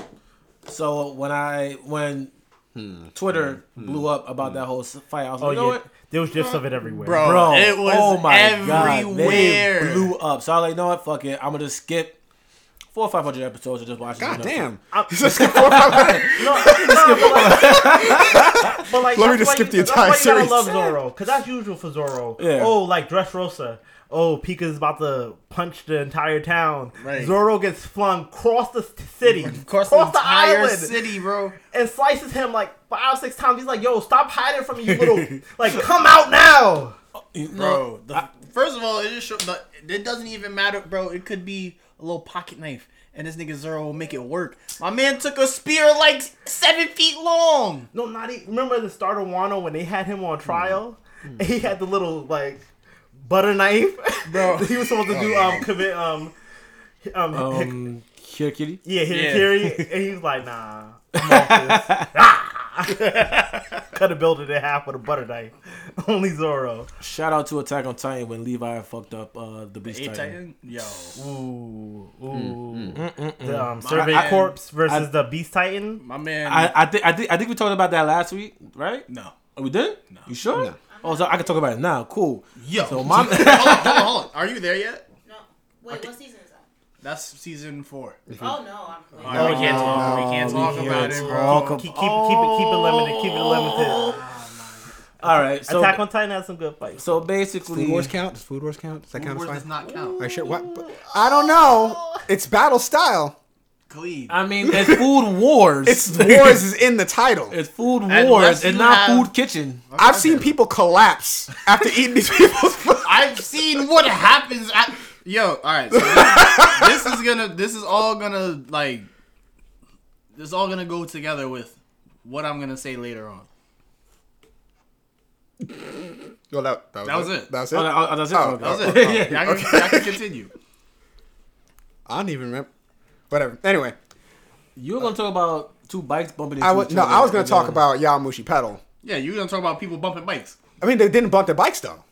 So when I when hmm. Twitter hmm. blew up about hmm. that whole s- fight, I was Oh like, you know yeah. what? There was gifs of it everywhere. Bro. Bro, it was oh my everywhere. god, they blew up. So I was like, you know what? Fuck it. I'm gonna just skip four or five hundred episodes and just watch. God damn. <laughs> He's just skip <laughs> four, five hundred. No, no, but like, but like, Let me just why skip you- the that's entire why you gotta series. love Zoro, because that's usual for Zoro. Yeah. Oh, like Dressrosa. Oh, Pika's about to punch the entire town. Right. Zoro gets flung across the city, Across, the entire island, city, bro. and slices him like five or six times. He's like, "Yo, stop hiding from me, you little <laughs> like, come out now." Uh, bro, the, first of all, it just show, the, it doesn't even matter, bro. It could be a little pocket knife, and this nigga Zoro will make it work. My man took a spear like seven feet long. No, not even. Remember the start of Wano when they had him on trial? And he had the little like butter knife, Bro. <laughs> he was supposed to do um commit um um, hic- Um, Kira Kitty. yeah Hirakiri, and he was like, nah, I'm off this. <laughs> ah! <laughs> Could have built it in half with a butter knife. <laughs> Only Zoro. Shout out to Attack on Titan when Levi fucked up uh, the Beast A Titan. Titan, yo. Ooh, ooh. Mm, The um, Survey I- Corps versus I- the Beast Titan. My man. I, I think I think I think we talked about that last week, right? no. Oh, we did? No. You sure? No. Oh, so I can talk about it now. Cool. Yo. So my <laughs> hold, on, hold on, hold on. Are you there yet? No. Wait, what season is that? That's season four. Oh no, I'm. Wait, All right, we can't no. talk. We can't talk We about can't it, bro. talk Keep, keep, keep it keep it oh. limited. Keep it limited. all right. So Attack on Titan has some good fights. so basically, Food Wars count? Does Food Wars count? Does that count Wars as does fight? not count. Are you sure? What? But- I don't know. It's battle style. Khalid. I mean, it's food wars. It's wars is in the title. it's food Unless wars. It's you not have- food kitchen. I've seen people collapse after eating these people's food. <laughs> I've seen what happens at Yo, all right. So this, <laughs> this is gonna this is all gonna like this is all gonna go together with what I'm gonna say later on. <laughs> Well, that, that, was That was it. That was it. Oh, that- oh, that's it. Oh, That was Oh, it. oh, yeah. Y'all can, y'all can continue. <laughs> I don't even remember. Whatever. Anyway, You were gonna talk about two bikes bumping into I was each no. other I was gonna talk then- about Yowamushi pedal. Yeah, you're gonna talk about people bumping bikes. I mean, they didn't bump their bikes though.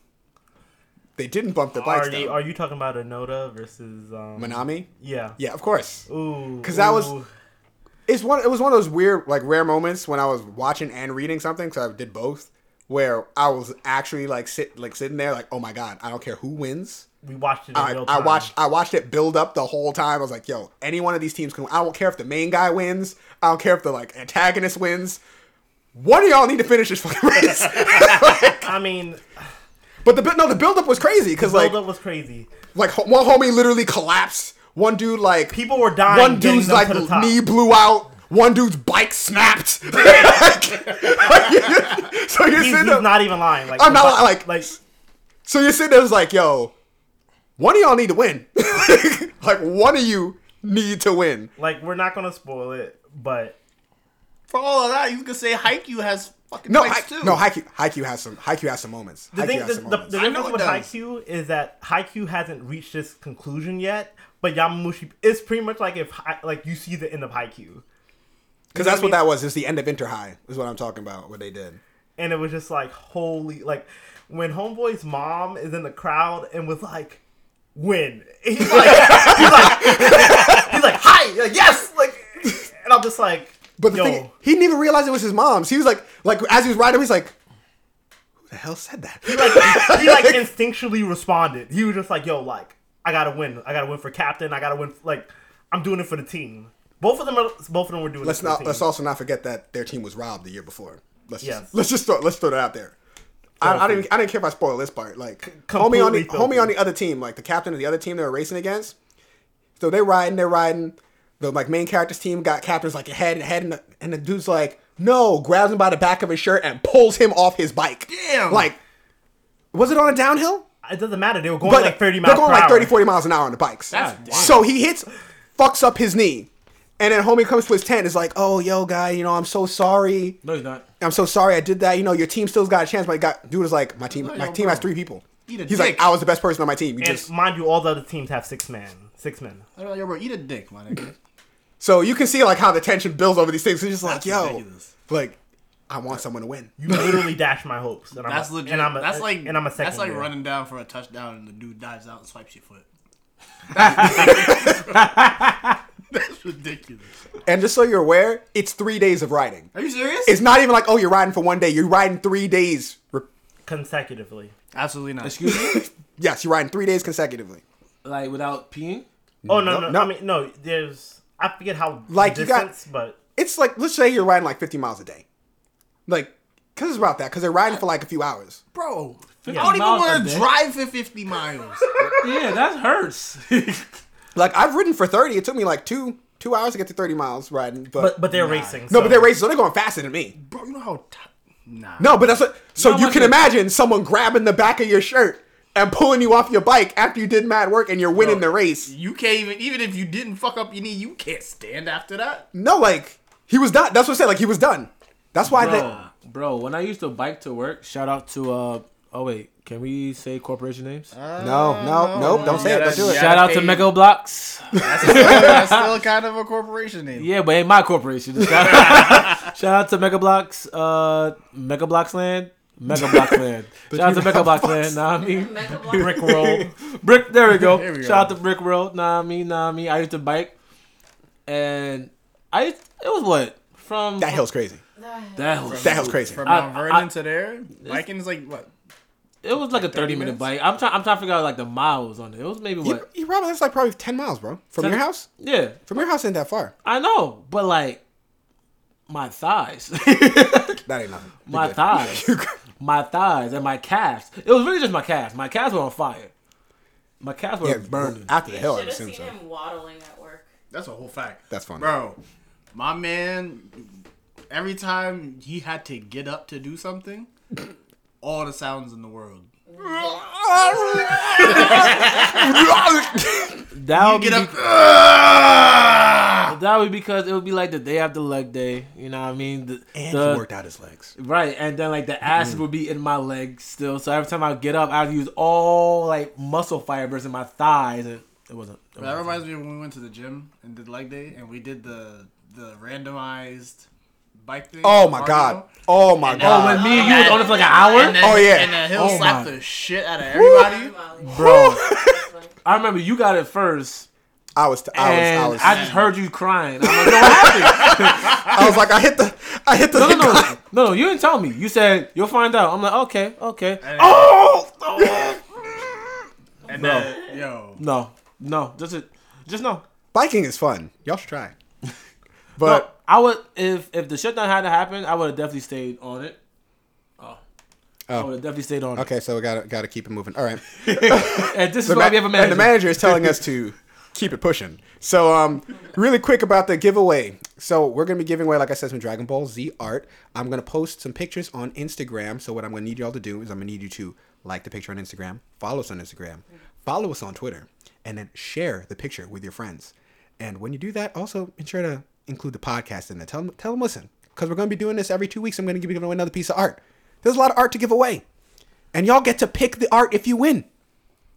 They didn't bump their bikes Are you, are you talking about Onoda versus um, Manami. Yeah. Yeah, of course. Ooh. Because that was- It's one. It was one of those weird, like, rare moments when I was watching and reading something. So I did both, where I was actually like sit, like sitting there, like, oh my god, I don't care who wins. we watched it in I, I watched I watched it build up the whole time. I was like, yo, any one of these teams can. I don't care if the main guy wins. I don't care if the like antagonist wins. What do y'all need to finish this fucking race. <laughs> <laughs> I mean, but the bu- no, the build up was crazy because like build up was crazy. like one homie literally collapsed. One dude like People were dying. one dude's like to knee blew out. One dude's bike snapped. <laughs> <laughs> so you're He's, sitting he's there. not even lying. Like I'm not bu- like- like So you're sitting there was like, yo, one of y'all need to win. <laughs> like one of you need to win. like we're not gonna spoil it, but For all of that, you could say Haikyuu has fucking No, fights Hai- too. no, Haikyuu, Haikyuu has some. Haikyuu has some moments. The Haikyuu thing, has the, some the, moments. the I know difference with does. Haikyuu is that Haikyuu hasn't reached this conclusion yet, but Yowamushi it's pretty much like if like you see the end of Haikyuu, Because that's what what I that was. It's the end of Inter High is what I'm talking about. What they did. and it was just like holy like when Homeboy's mom is in the crowd and was like, "Win!" <laughs> He's like, he's like, <laughs> he's like, "Hi, like, yes!" Like, and I'm just like, But the yo, thing, he didn't even realize it was his mom's. He was like, like as he was riding, he's like, "Who the hell said that?" like he <laughs> like instinctually responded. He was just like, "Yo, like I gotta win. I gotta win for captain. I gotta win. Like I'm doing it for the team." Both of them, are, both of them were doing. let's it for not. Let's also not forget that their team was robbed the year before. Let's Yes. just let's just throw let's throw that out there. I, I didn't I didn't care if I spoil this part. Like homie on the homie on the other team, like the captain of the other team they were racing against. So they're riding, they're riding. The like main character's team got captains like head head, and the, and the dude's like, no, grabs him by the back of his shirt and pulls him off his bike. Damn. Like, was it on a downhill? It doesn't matter. They were going But like 30 miles they're going per like hour. 30, 40 miles an hour on the bikes. God damn. So he hits, fucks up his knee. And then homie comes to his tent, is like, oh, yo, guy, you know, I'm so sorry. No, he's not. I'm so sorry I did that. You know, your team still's got a chance, but got dude is like, my team, Like, my yo, team bro, has three people. eat a He's like. I was the best person on my team. You And just mind you, all the other teams have six men. Six men. I don't know, yo, bro, eat a dick, my nigga. So you can see like how the tension builds over these things. It's just like, That's yo, ridiculous. like, I want someone to win. You literally dashed my hopes. And I'm That's a, legit. And I'm a, that's like and I'm a second. That's like year. running down for a touchdown and the dude dives out and swipes your foot. <laughs> that's ridiculous. And just so you're aware, it's three days of riding. Are you serious? It's not even like, oh, you're riding for one day. You're riding three days. re- consecutively. Absolutely not. Excuse me. <laughs> Yes, you're riding three days consecutively. like without peeing. Oh no, No, no, no. I mean no. There's I forget how Like, the you got- but It's like, let's say you're riding like 50 miles a day. Like, because it's about that. Because they're riding for like a few hours. Bro, 50 I don't even want to drive for 50 miles. <laughs> Yeah, that hurts. <laughs> Like, I've ridden for 30. It took me like two two hours to get to 30 miles riding. But, but but they're racing. no, so- but they're racing, so they're going faster than me. Bro, you know how. T- nah. No, but that's what. So Not you can imagine someone grabbing the back of your shirt and pulling you off your bike after you did mad work and you're winning the race. You can't even, even if you didn't fuck up your knee, you can't stand after that. No, like he was done. That's what I said. Like he was done. That's why they. bro, bro, when I used to bike to work, shout out to uh oh wait, can we say corporation names? No, no, nope. Don't say it. Don't do it. Shout out to pay- Mega Blocks. That's still, that's still kind of a corporation name. yeah, but ain't my corporation. <laughs> Shout out, shout out to Mega Blocks, uh Mega Blocks Land. Mega Blocks <laughs> Land. Shout out to Mega Blocks Land, nah I mean. <laughs> Brick roll. <laughs> Brick there we go. There we Shout go. out to Brick World, nah me. nah me. I used to bike and I used, it was what? From That hill's crazy. that was That hill's crazy. From I- Mount Vernon I- to there, biking is like what? It was like a thirty minute bike. I'm trying. I'm trying to figure out like the miles on it. It was maybe You, what? you probably that's like probably ten miles, bro. From Ten- your house. Yeah, From your house ain't that far. I know, but like my thighs, That ain't nothing. You my good. thighs, my thighs, and my calves. It was really just my calves. My calves were on fire. My calves were Yeah, burning. after the hill, I Should have seen so. him waddling at work. That's a whole fact. That's funny. Bro, my man, every time he had to get up to do something, all the sounds in the world. <laughs> That would Get be up. <laughs> that would be because it would be like the day after leg day. You know what I mean? The, And the- he worked out his legs. Right, and then like the acid mm-hmm. would be in my legs still. So every time I get up, I'd use all like muscle fibers in my thighs, and it wasn't. It That wasn't reminds me of when we went to the gym and did leg day, and we did the the randomized bike thing. Oh my cardio. god. Oh my And, Oh, god. when me and you And was on it for like an hour, And then, Oh, yeah. And then he'll Oh, slap my. the shit out of everybody. bro. <laughs> I remember you got it first, I was, t- I was, and I I, was, just heard you crying. I'm like, yo, what happened? <laughs> I was like, I hit the, I hit the. No, no, no, no, no. You didn't tell me. You said you'll find out. I'm like, okay, okay. And- Oh, oh. <laughs> And Bro. then, yo, no, no, just it, just no. Biking is fun. Y'all should try. But <laughs> But I would if if the shutdown had to happen, I would have definitely stayed on it. Oh, I Oh. would have definitely stayed on it. okay, so we gotta gotta keep it moving. All right. And this is The why ma- we have a manager. and the manager is telling us to keep it pushing. So, um, really quick about the giveaway. So we're gonna be giving away, like I said, some Dragon Ball Z art. I'm gonna post some pictures on Instagram. So what I'm gonna need y'all to do is I'm gonna need you to like the picture on Instagram, follow us on Instagram, follow us on Twitter, and then share the picture with your friends. And when you do that, also ensure to include the podcast in there. Tell them, tell them, listen, because we're to be doing this every two weeks. I'm to give you away another piece of art. There's a lot of art to give away, and y'all get to pick the art if you win.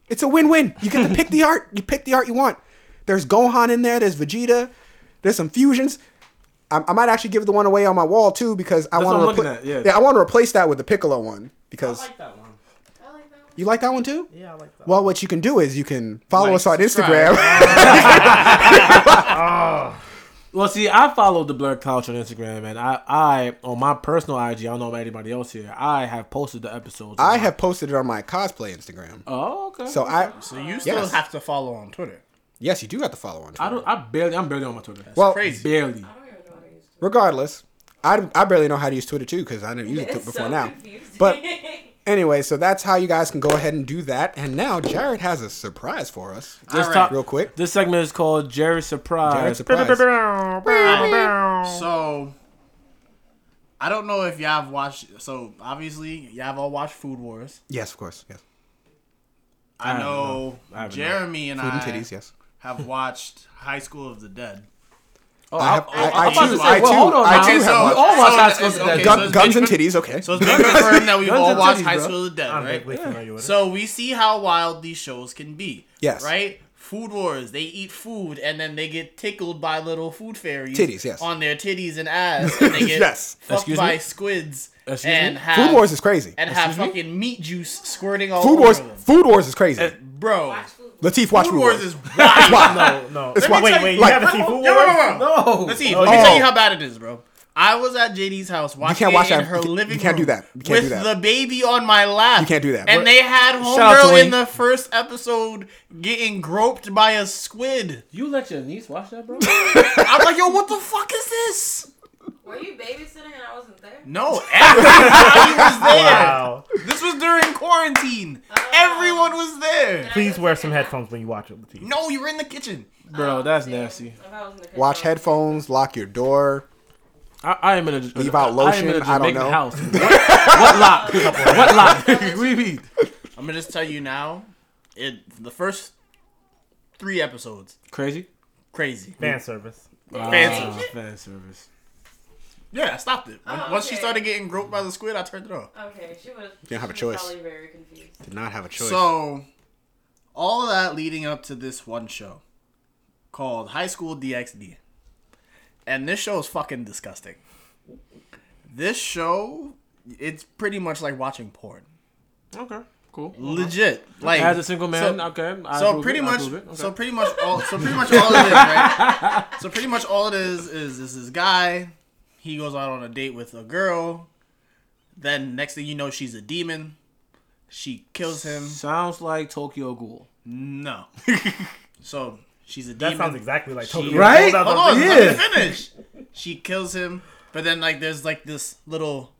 It's a win-win. You get to pick the art. You pick the art you want. There's Gohan in there. There's Vegeta. There's some fusions. I, I might actually give the one away on my wall too because I want to I'm repla- looking at, yeah. I want to replace that with the Piccolo one I because like that one. I like that one. you like that one too. Yeah, I like that. Well, what you can do is you can follow Like, us on subscribe. Instagram. <laughs> <laughs> Oh. Well, see, I followed the Blur Couch on Instagram, and I, I on my personal IG, I don't know about anybody else here. I have posted the episodes. I have posted it on my cosplay Instagram. Oh, okay. So I So you still Yes. have to follow on Twitter. Yes, you do have to follow on. I don't. I barely. I'm barely on my Twitter. well, crazy. barely. I don't even know how to use it. regardless, I, I barely know how to use Twitter too because I didn't use it before so now. confusing. But <laughs> anyway, so that's how you guys can go ahead and do that. And now Jared has a surprise for us. Just Alright. talk- Real quick. This segment is called Jerry Surprise. Jared surprise. So I don't know if y'all have watched. So obviously, y'all have all watched Food Wars. Yes, of course. Yes. I haven't, know. I haven't, no. Jeremy and I. Food and I titties. Yes. Have watched High School of the Dead. Oh, I have- I, I- I, I I'm too- to say, I well, too- hold on I too We have all watched- watch so High School of the okay, Dead. so Gun, it's guns and titties. Okay. So it's <laughs> been confirmed that we've Guns all and watched titties, High bro. School of the Dead, I'm right? vaguely familiar with it. So we see how wild these shows can be. Yes. Right? Food Wars, they eat food and then they get tickled by little food fairies. Titties, yes. On their titties and ass. And they <laughs> get Yes. fucked Excuse by me? squids. Excuse and me? have, Food Wars is crazy. And have Excuse me? fucking meat juice squirting all Food over Wars. them. Food Wars is crazy. Bro. Watch food. Latif, watch Food Food Wars Wars. is wild. no, no. It's wait, why- wait, you like- haven't seen Food Yo, Wars? yo, yo, yo. No. Let's see. Oh, Let me oh. tell you how bad it is, bro. I was at JD's house watching can't watch it in that. her You can't- living you can't do room that. You can't do with that. the baby on my lap. You can't do that. And What- they had Shout out to homegirl Wayne. in the first episode getting groped by a squid. You let your niece watch that, bro? <laughs> I'm like, yo, what the fuck is this? Were you babysitting and I wasn't there? No, everybody was <laughs> there. Wow. This was during quarantine. Everyone was there. Please wear some headphones when you watch it with TV. No, you were in the kitchen. bro, that's nasty. If I was in the kitchen, Watch headphones. Lock your door. I, I am in a Leave out I am in a lotion, I don't know. House. What, what lock? what lock? <laughs> what do you mean? I'm gonna just tell you now. It the first three episodes Crazy. crazy. Fan service. Fan Ah, service. fan service. Yeah, I stopped it. When- Oh, Once she okay. started getting groped by the squid, I turned it off. Okay, she was. Didn't have a she was choice. Probably very confused. Did not have a choice. So, all of that leading up to this one show called High School DxD. And this show is fucking disgusting. This show, it's pretty much like watching porn. Okay, cool. Legit. Uh-huh. Like As a single man, so- okay. I so pretty it, much, approve okay. so pretty much all, so pretty much all it is, right? So pretty much all it is is is this guy. He goes out on a date with a girl. Then next thing you know, she's a demon. She kills him. Sounds like Tokyo Ghoul. No. <laughs> so she's a demon. That demon. sounds exactly like She- Tokyo. Right? Ghoul. Hold on, Yeah. let me finish. She kills him, but then like there's like this little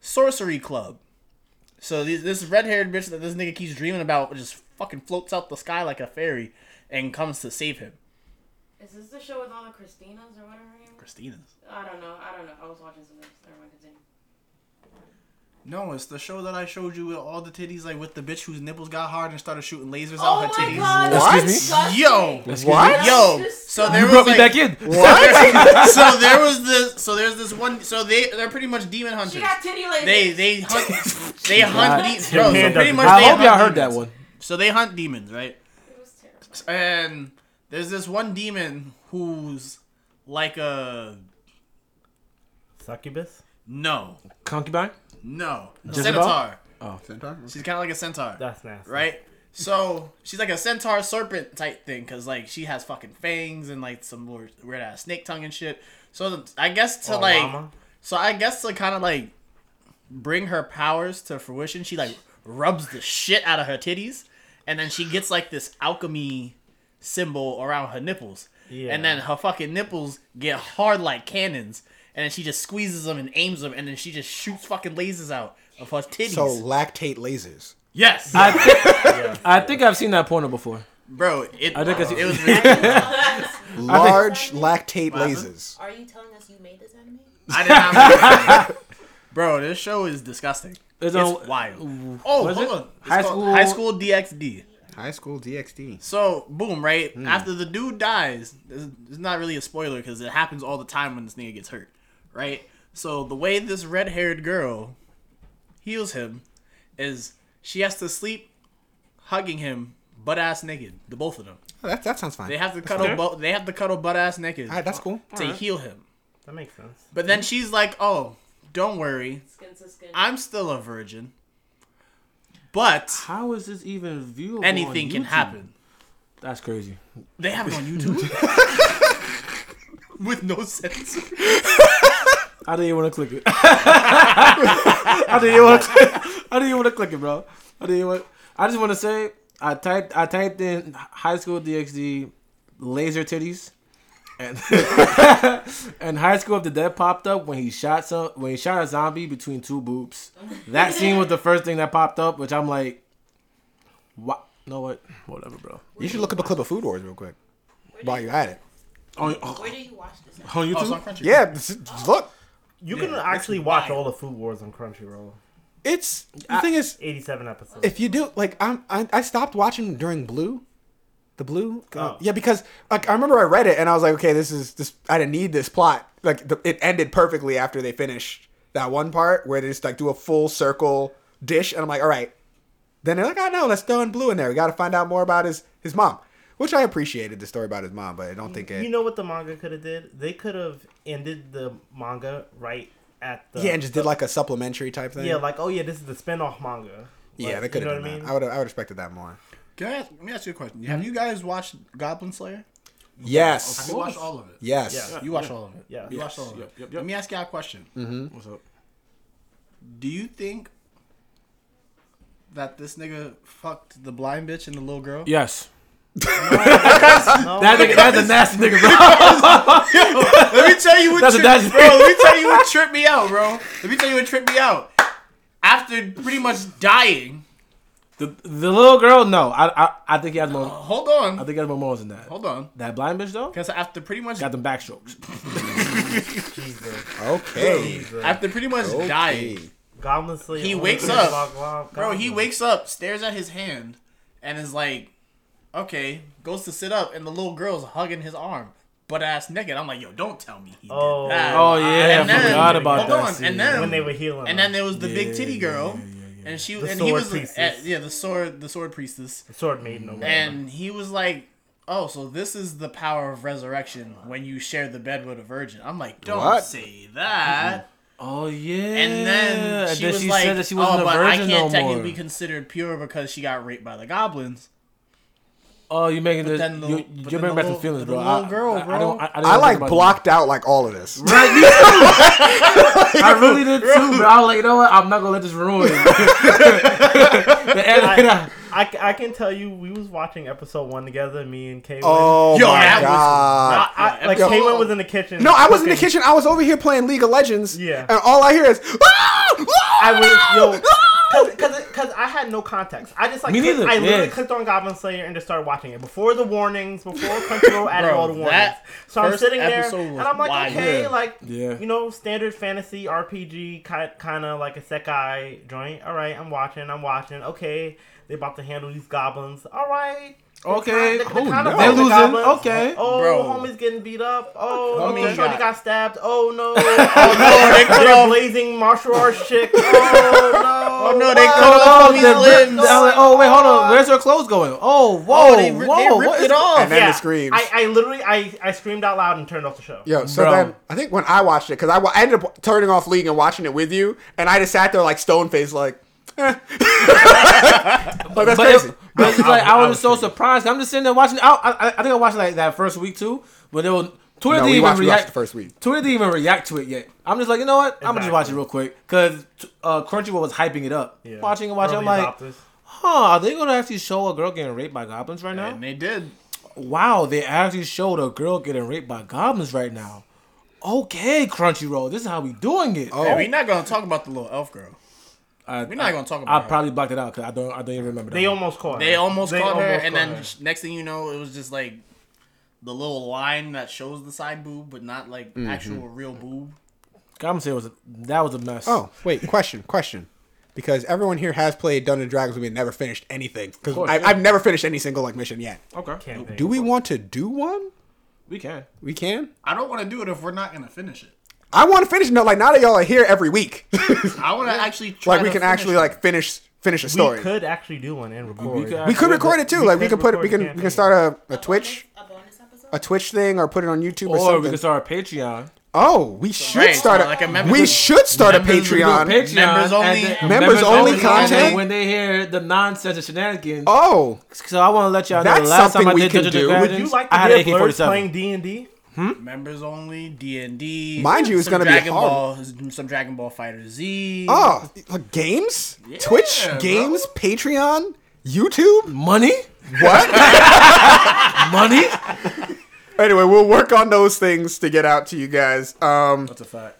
sorcery club. So these, this red-haired bitch that this nigga keeps dreaming about just fucking floats out the sky like a fairy and comes to save him. Is this the show with all the Christinas or whatever her name? was? Christina's. I don't know. I don't know. I was watching something. Never mind. Continue. No, it's the show that I showed you with all the titties, like with the bitch whose nipples got hard and started shooting lasers Oh out her my titties. god! What? that's disgusting. Yo, Excuse What? me? yo. So there You was brought me back in. what? <laughs> so there was this. So there's this one. So they they're pretty much demon hunters. She got titty lasers. They they <laughs> hunt they hunt de- bro, so pretty much I they hope y'all hunt heard that demons. one. So they hunt demons, right? It was terrible. And there's this one demon who's like a Succubus? no, Concubine? no, a Jezebel? centaur. Oh. Centaur? She's kind of like a centaur, That's nasty. right? So she's like a centaur serpent type thing, cause like she has fucking fangs and like some weird, weird ass snake tongue and shit. So I guess to Oh, like, llama? so I guess to kind of like bring her powers to fruition, she like rubs the shit out of her titties, and then she gets like this alchemy symbol around her nipples, Yeah. and then her fucking nipples get hard like cannons, and then she just squeezes them and aims them, and then she just shoots fucking lasers out of her titties. So lactate lasers. yes, I think, I think I've seen that porno before. bro, it, I think I see- it was <laughs> ridiculous. <laughs> Large lactate lasers. Are you telling us you made this anime? I didn't have <laughs> Bro, this show is disgusting. It's It's on- wild. Oh, what is hold it? on. It's High called School- High School DxD. High school DxD. So, boom, right? Hmm. After the dude dies, it's not really a spoiler because it happens all the time when this nigga gets hurt, right? So the way this red-haired girl heals him is she has to sleep hugging him butt ass naked. The both of them. Oh, that that sounds fine. They have to cuddle. fair. Bu- they have to cuddle butt ass naked All right, that's cool. to heal him. That makes sense. But then she's like, "Oh, don't worry, Skin to skin. I'm still a virgin." But How is this even viewable? anything can happen. That's crazy. They have it on YouTube <laughs> with no sense. <laughs> I didn't even want <laughs> to click it. I didn't even want to. I didn't even want to click it, bro. I didn't even. Want, I just want to say I typed. I typed in high school DxD laser titties, and <laughs> <laughs> and high school of the dead popped up when he shot some when he shot a zombie between two boobs. That scene was the first thing that popped up, which I'm like, what? No, what? Whatever, bro. You should look up a clip of Food Wars real quick while you at it. On, uh, Where do you watch this? at? Oh, on YouTube. Oh, on Yeah, just- just look. You Yeah, can it's actually watch wild. all the Food Wars on Crunchyroll. It's the thing is, 87 episodes. if you do like I'm I, I stopped watching during Blue, the Blue. Oh. Yeah, because like I remember I read it and I was like, okay, this is this. I didn't need this plot. Like the, it ended perfectly after they finished that one part where they just like do a full circle dish, and I'm like, all right. Then they're like, oh no, let's throw in Blue in there. We got to find out more about his his mom, which I appreciated the story about his mom, but I don't think it. You know what the manga could have did? They could have ended the manga right at the yeah, and just did like a supplementary type thing. yeah, like oh yeah, this is the spin-off manga. yeah, Like, they could you have know done what I mean? I would I would have expected that more. Can I ask, let me ask you a question? Have hmm? you guys watched Goblin Slayer? Yes. Have you watched all of it? Yes. Yeah. You watched all of it. Yeah. You watched all of it. Yep, yep, Let me ask you a question. Mm-hmm. What's up? Do you think that this nigga fucked the blind bitch and the little girl? Yes. No, That nigga, that's a nasty nigga, bro. Let me tell you what That's a- tripped, that's- bro. Let me tell you what tripped me out, bro. Let me tell you what tripped me out. After pretty much dying. The, the little girl, no. I, I I think he has more. Uh, hold on, I think he has more moments than that. Hold on. That blind bitch though Because after pretty much got them backstrokes. Jesus. Okay. Jesus. after pretty much Okay. dying, Goblin Slayer. He wakes <laughs> up. Goblin- bro, he wakes up, stares at his hand, and is like, okay, goes to sit up, and the little girl's hugging his arm, butt ass naked. I'm like, yo, don't tell me he Oh. did that. Oh yeah, And I then- forgot about hold that. on, scene. and then- when they were healing. And then there was the big Yeah, titty yeah, girl, yeah, yeah, yeah. and she The and he was priestess. uh, yeah the sword the sword priestess, the sword maiden. Or whatever. and he was like. Oh, so this is the power of resurrection when you share the bed with a virgin. I'm like, don't What? say that. <laughs> Oh yeah. And then And she then was she like, said that she wasn't "Oh, a but I virgin can't no technically more. be considered pure because she got raped by the goblins." Oh, you're making this? then the- you, but you're then bringing the back some feelings, bro. little I, girl, I, I, bro. don't, I, I, didn't I like about blocked out like all of this. <laughs> Right, me too. <laughs> I really did too, <laughs> but I was like, you know what? I'm not gonna let this ruin. the end, I, I, I can tell you, we was watching episode one together, me and Kaylin. Oh Yo, my that was- god. I, I, like Yo. Kaylin was in the kitchen. no, I was in the kitchen. I was over here playing League of Legends. Yeah. And all I hear is "Ah! Ah! I was yo, Ah!" cause, cause, cause I had no context. I just like Me clicked- neither, I literally yeah. clicked on Goblin Slayer and just started watching it before the warnings, before Crunchyroll added Bro, all the warnings. that So I'm sitting there and I'm like, wild. okay, Yeah. like Yeah. you know, standard fantasy RPG kind of like a Sekai joint. All right, I'm watching. I'm watching. Okay, they about to handle these goblins. All right. Okay. They're Oh, no. They're losing. goblins. Okay. Oh, Bro. homie's getting beat up. Oh, Homie okay, Shorty got- got stabbed. Oh no. Oh no, they cut They're off. blazing martial arts chick. Oh no. Oh no, they What? cut off Oh, homie's they're limbs. I like, oh wait, hold on. Where's her clothes going? Oh, whoa, Oh, they, ri- whoa. they ripped it off. And then the screams. I, I literally I, I screamed out loud and turned off the show. Yo, so Bro. then I think when I watched it, because I, I ended up turning off League and watching it with you, and I just sat there like stone faced, like, eh. <laughs> like that's But, crazy. it, but it's like I I was was so triggered. surprised. I'm just sitting there watching. I, I, I think I watched like that first week too, but it was Twitter No, didn't even watched, react. the first week. Twitter didn't even react to it yet. I'm just like, you know what? I'm gonna just watch it real quick because uh, Crunchyroll was hyping it up. Yeah. Watching and watching, I'm like, adopters. huh? Are they gonna actually show a girl getting raped by goblins right now? And they did. Wow, they actually showed a girl getting raped by goblins right now. Okay, Crunchyroll, this is how we doing it. Oh. And we're not gonna talk about the little elf girl. I, We're not gonna talk about I her. probably blocked it out because I don't. I don't even remember. That they one. almost caught her. They almost They caught her, almost and then her. next thing you know, it was just like the little line that shows the side boob, but not like mm-hmm. actual real boob. Goblin Slayer was a, that was a mess. Oh, wait, question, question. Because everyone here has played Dungeons and Dragons, we never finished anything. Because I yeah. I've never finished any single like mission yet. okay, Campaign. Do we want to do one? we can. We can. I don't want to do it if we're not gonna finish it. I want to finish. No, like now that y'all are here every week, <laughs> I want to actually try. like we to can actually like finish every week. I want to actually try. like we to can finish actually it. like finish finish a story. We could actually do one and record. We could We could record it too. We like we could can put we can the we can start a, a A Twitch bonus, a bonus episode. a Twitch thing or put it on YouTube or, Or something. we can start a Patreon. oh, we should Right, start so a, like a members- we should start a members would do a Patreon. Patreon Members and only- then- Members only content? When they hear the nonsense and shenanigans. Oh, So I want to let y'all know That's the last time something I we did can Dungeons do. Would Would you Dragons, like to I had hear an Blurs AK-47. playing D and D? Members only D and D. Mind you, it's gonna be Dragon hard. Ball, some Dragon Ball Fighter Z. oh, like games, Twitch, bro. games, Patreon, YouTube. Money? What? <laughs> Money? anyway, we'll work on those things to get out to you guys. Um, That's a fact.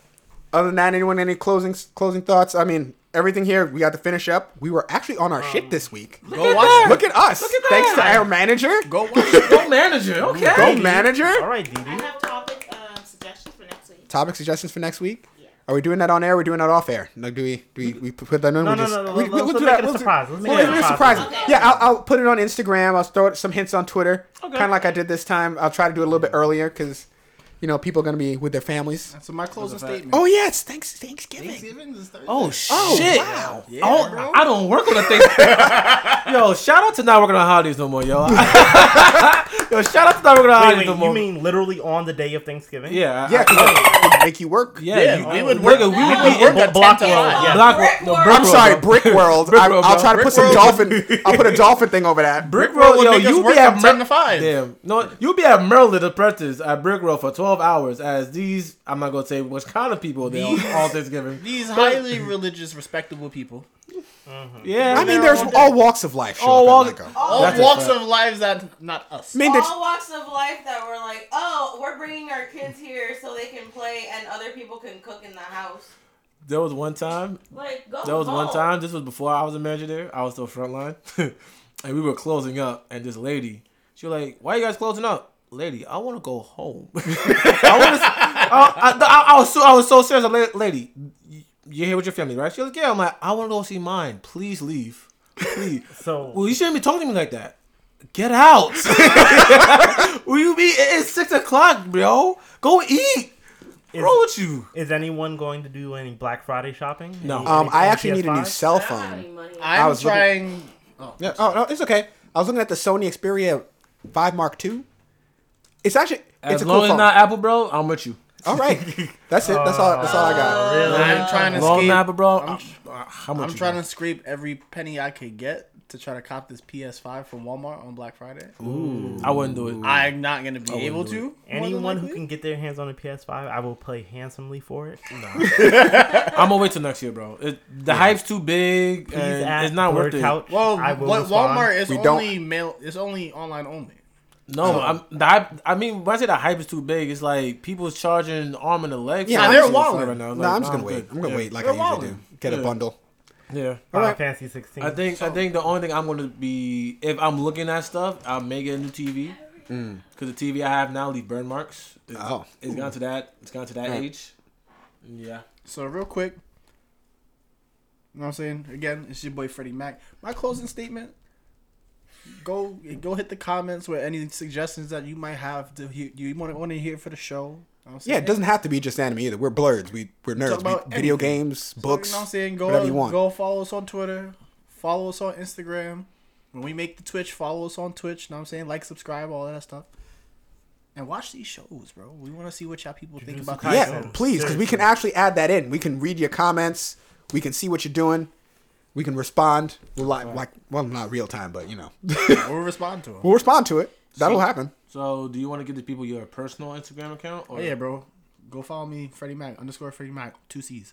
other than that, anyone any closing closing thoughts? I mean, everything here we got to finish up. We were actually on our shit this week. Go watch. Look at us. at Thanks to our manager. Go watch. Go manager, okay. Go manager. All right, DD. I have topic um, suggestions for next week. Topic suggestions for next week. Yeah. Are we doing that on air? Or are we doing that off air? Like, do we do we, we put that in? No, we no, just, no, no, we, let's- we'll let's do make that. it a We'll surprise. Let's make we'll it a make it surprise. surprise. Okay. Yeah, I'll, I'll put it on Instagram. I'll throw some hints on Twitter. Okay. Kind of like I did this time. I'll try to do it a little bit earlier because, you know, people are gonna be with their families. So my closing That's a fact. statement. Oh yeah, it's thanks Thanksgiving. Thanksgiving is Thursday. Oh, Oh, shit. wow. Yeah, oh, bro. I don't work on the thing. <laughs> yo, shout out to not working on holidays no more, yo. <laughs> yo, shout out to not working on Wait, holidays wait, no more. you mean literally on the day of Thanksgiving? yeah, Yeah, I- because it would make you work. yeah, Yeah, you- we would nigga, work- we would be would work in at block world, yeah. Block, Brick no, World. Brick I'm World, sorry. Brick World. Brick I, World, I'll try to Brick put some dolphin. I'll put a dolphin thing over that. Brick Brick World World, would yo, you work be at from 10 Mer- to 5. Damn, no, you be at Maryland Apprentice at Brick World for twelve hours. As these, I'm not gonna say which kind of people they are These- all Thanksgiving. These highly religious, respectable people. Mm-hmm. Yeah, I mean, there's all all walks of life. All up walks- at All That's walks fact. of lives that not us. I mean, All walks of life that were like, oh, we're bringing our kids here so they can play and other people can cook in the house. there was one time Like, go. There was one time. This was before I was a manager there. I was still frontline, <laughs> and we were closing up. And this lady, she was like, "Why are you guys closing up?" Lady, I want to go home. <laughs> I want to. I, I, I, I was so I was so serious. I'm like, Lady, you- you're here with your family, right? She was like, "Yeah." I'm like, "I want to go see mine. Please leave, please." <laughs> So well, you shouldn't be talking to me like that. Get out. <laughs> Will you be? It's six o'clock, bro. Go eat. is, What's wrong with you? is anyone going to do any Black Friday shopping? No. Any- um, any- I any actually need a new cell I don't have any phone. money. I I'm was looking- trying. Oh, Yeah, oh no, it's okay. I was looking at the Sony Xperia 5 Mark II. It's actually As it's a long cool as phone. not Apple, bro, I'm with you. all right, that's it. That's all. That's all I got. Oh, really? I'm trying to Long escape. Apple, bro. I'm, I'm, how much I'm you trying got? to scrape every penny I could get to try to cop this PS5 from Walmart on Black Friday. Ooh, I wouldn't do it. I'm not gonna be able to. Anyone who can get their hands on a PS5, I will play handsomely for it. <laughs> I'm gonna wait till next year, bro. It, the hype's too big, and it's not Blurred worth it. Couch. Well, what. Walmart is We don't- only mail. It's only online only. No, um, I'm, the. I mean, when I say the hype is too big, it's like people's charging arm and a leg. Yeah, they're it walling. right now. No, Like, I'm just gonna wait. good. I'm gonna Yeah. wait like They're I usually walling. do. Get a bundle. Yeah, Final Alright. Fantasy 16. I think I think the only thing I'm gonna be if I'm looking at stuff, I may get a new TV. Because mm. the TV I have now leave burn marks. It's, Oh. it's gone to that. It's gone to that Right. age. Yeah. So real quick, you know what I'm saying? Again, it's your boy Freddie Mac. My closing statement. Go go hit the comments with any suggestions that you might have to hear, you want to want to hear for the show. You know Yeah, it doesn't have to be just anime either. We're blurs. We we're nerds. We, video anything. games, So, books. you know what I'm saying? Go whatever you want. go follow us on Twitter. Follow us on Instagram. When we make the Twitch, follow us on Twitch. You know what I'm saying? Like, subscribe, all that stuff. And watch these shows, bro. We want to see what y'all people think about Kaisen. these Yeah, shows. please, because we can actually add that in. We can read your comments. We can see what you're doing. We can respond. We'll like, like well, not real time, but you know, We'll respond to <laughs> them. we'll respond to it. That'll See? happen. So, do you want to give the people your personal Instagram account? Or Oh yeah, bro. Go follow me, Freddie Mac underscore Freddie Mac, two C's.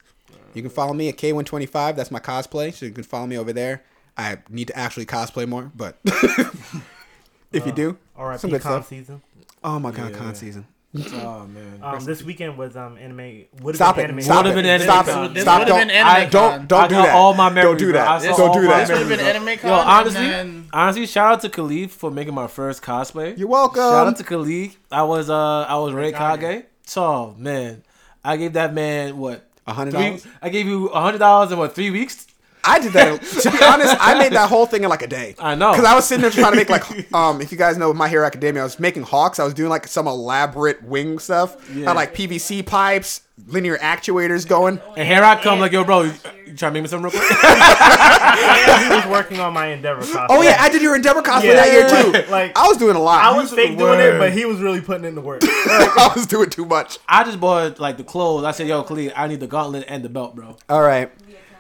You can follow me at K125. That's my cosplay. So you can follow me over there. I need to actually cosplay more, but <laughs> if you uh, do, RIP some good con stuff. season. Oh my god, Yeah. con season. Oh <laughs> man. Um, this weekend was um anime. Would Stop been it. anime. Stop Would've it. been anime Stop it. This Stop. would've Don't. I, don't. Don't I do that. all my memories, don't do that. Don't do that. This would have been anime con. Yo, honestly, then- honestly, shout out to Khalid for making my first cosplay. You're welcome. Shout out to Khalid. I was uh I was Raikage. Kage. So man, I gave that man what A hundred three? dollars. I gave you a hundred dollars in what three weeks? I did that. to be honest, I made that whole thing in like a day. I know. because I was sitting there trying to make like, um, if you guys know My Hero Academia, I was making Hawks. I was doing like some elaborate wing stuff. Yeah. Had like PVC pipes, linear actuators going. And here I come, like, yo, bro, you, you trying to make me something real quick? <laughs> he was working on my Endeavor costume. Oh yeah, I did your Endeavor cosplay Yeah, that year too. like- I was doing a lot. I was fake doing it, but he was really putting in the work. <laughs> I was doing too much. I just bought like the clothes. I said, yo, Khalid, I need the gauntlet and the belt, bro. All right.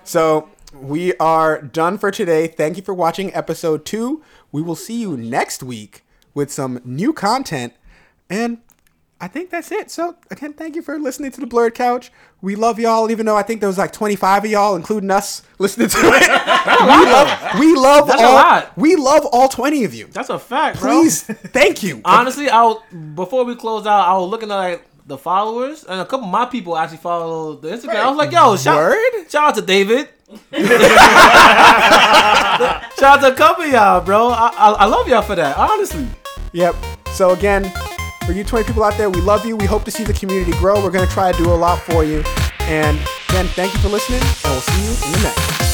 So we are done for today. Thank you for watching episode two. We will see you next week with some new content. And I think that's it. So again, thank you for listening to the Blurred Couch. We love y'all, even though I think there was like 25 of y'all, including us, <laughs> listening to it. we love, we love That's all, we love all 20 of you. That's a fact, bro. Please, thank you. <laughs> Honestly, I was, before we close out, I was looking at like the followers, and a couple of my people actually follow the Instagram. I was like, yo, shout, Word? shout out to David. <laughs> shout out to a couple of y'all, bro. I, I, I love y'all for that, honestly. Yep. So again, for you 20 people out there, we love you. We hope to see the community grow. We're going to try to do a lot for you. And again, thank you for listening, and we'll see you in the next.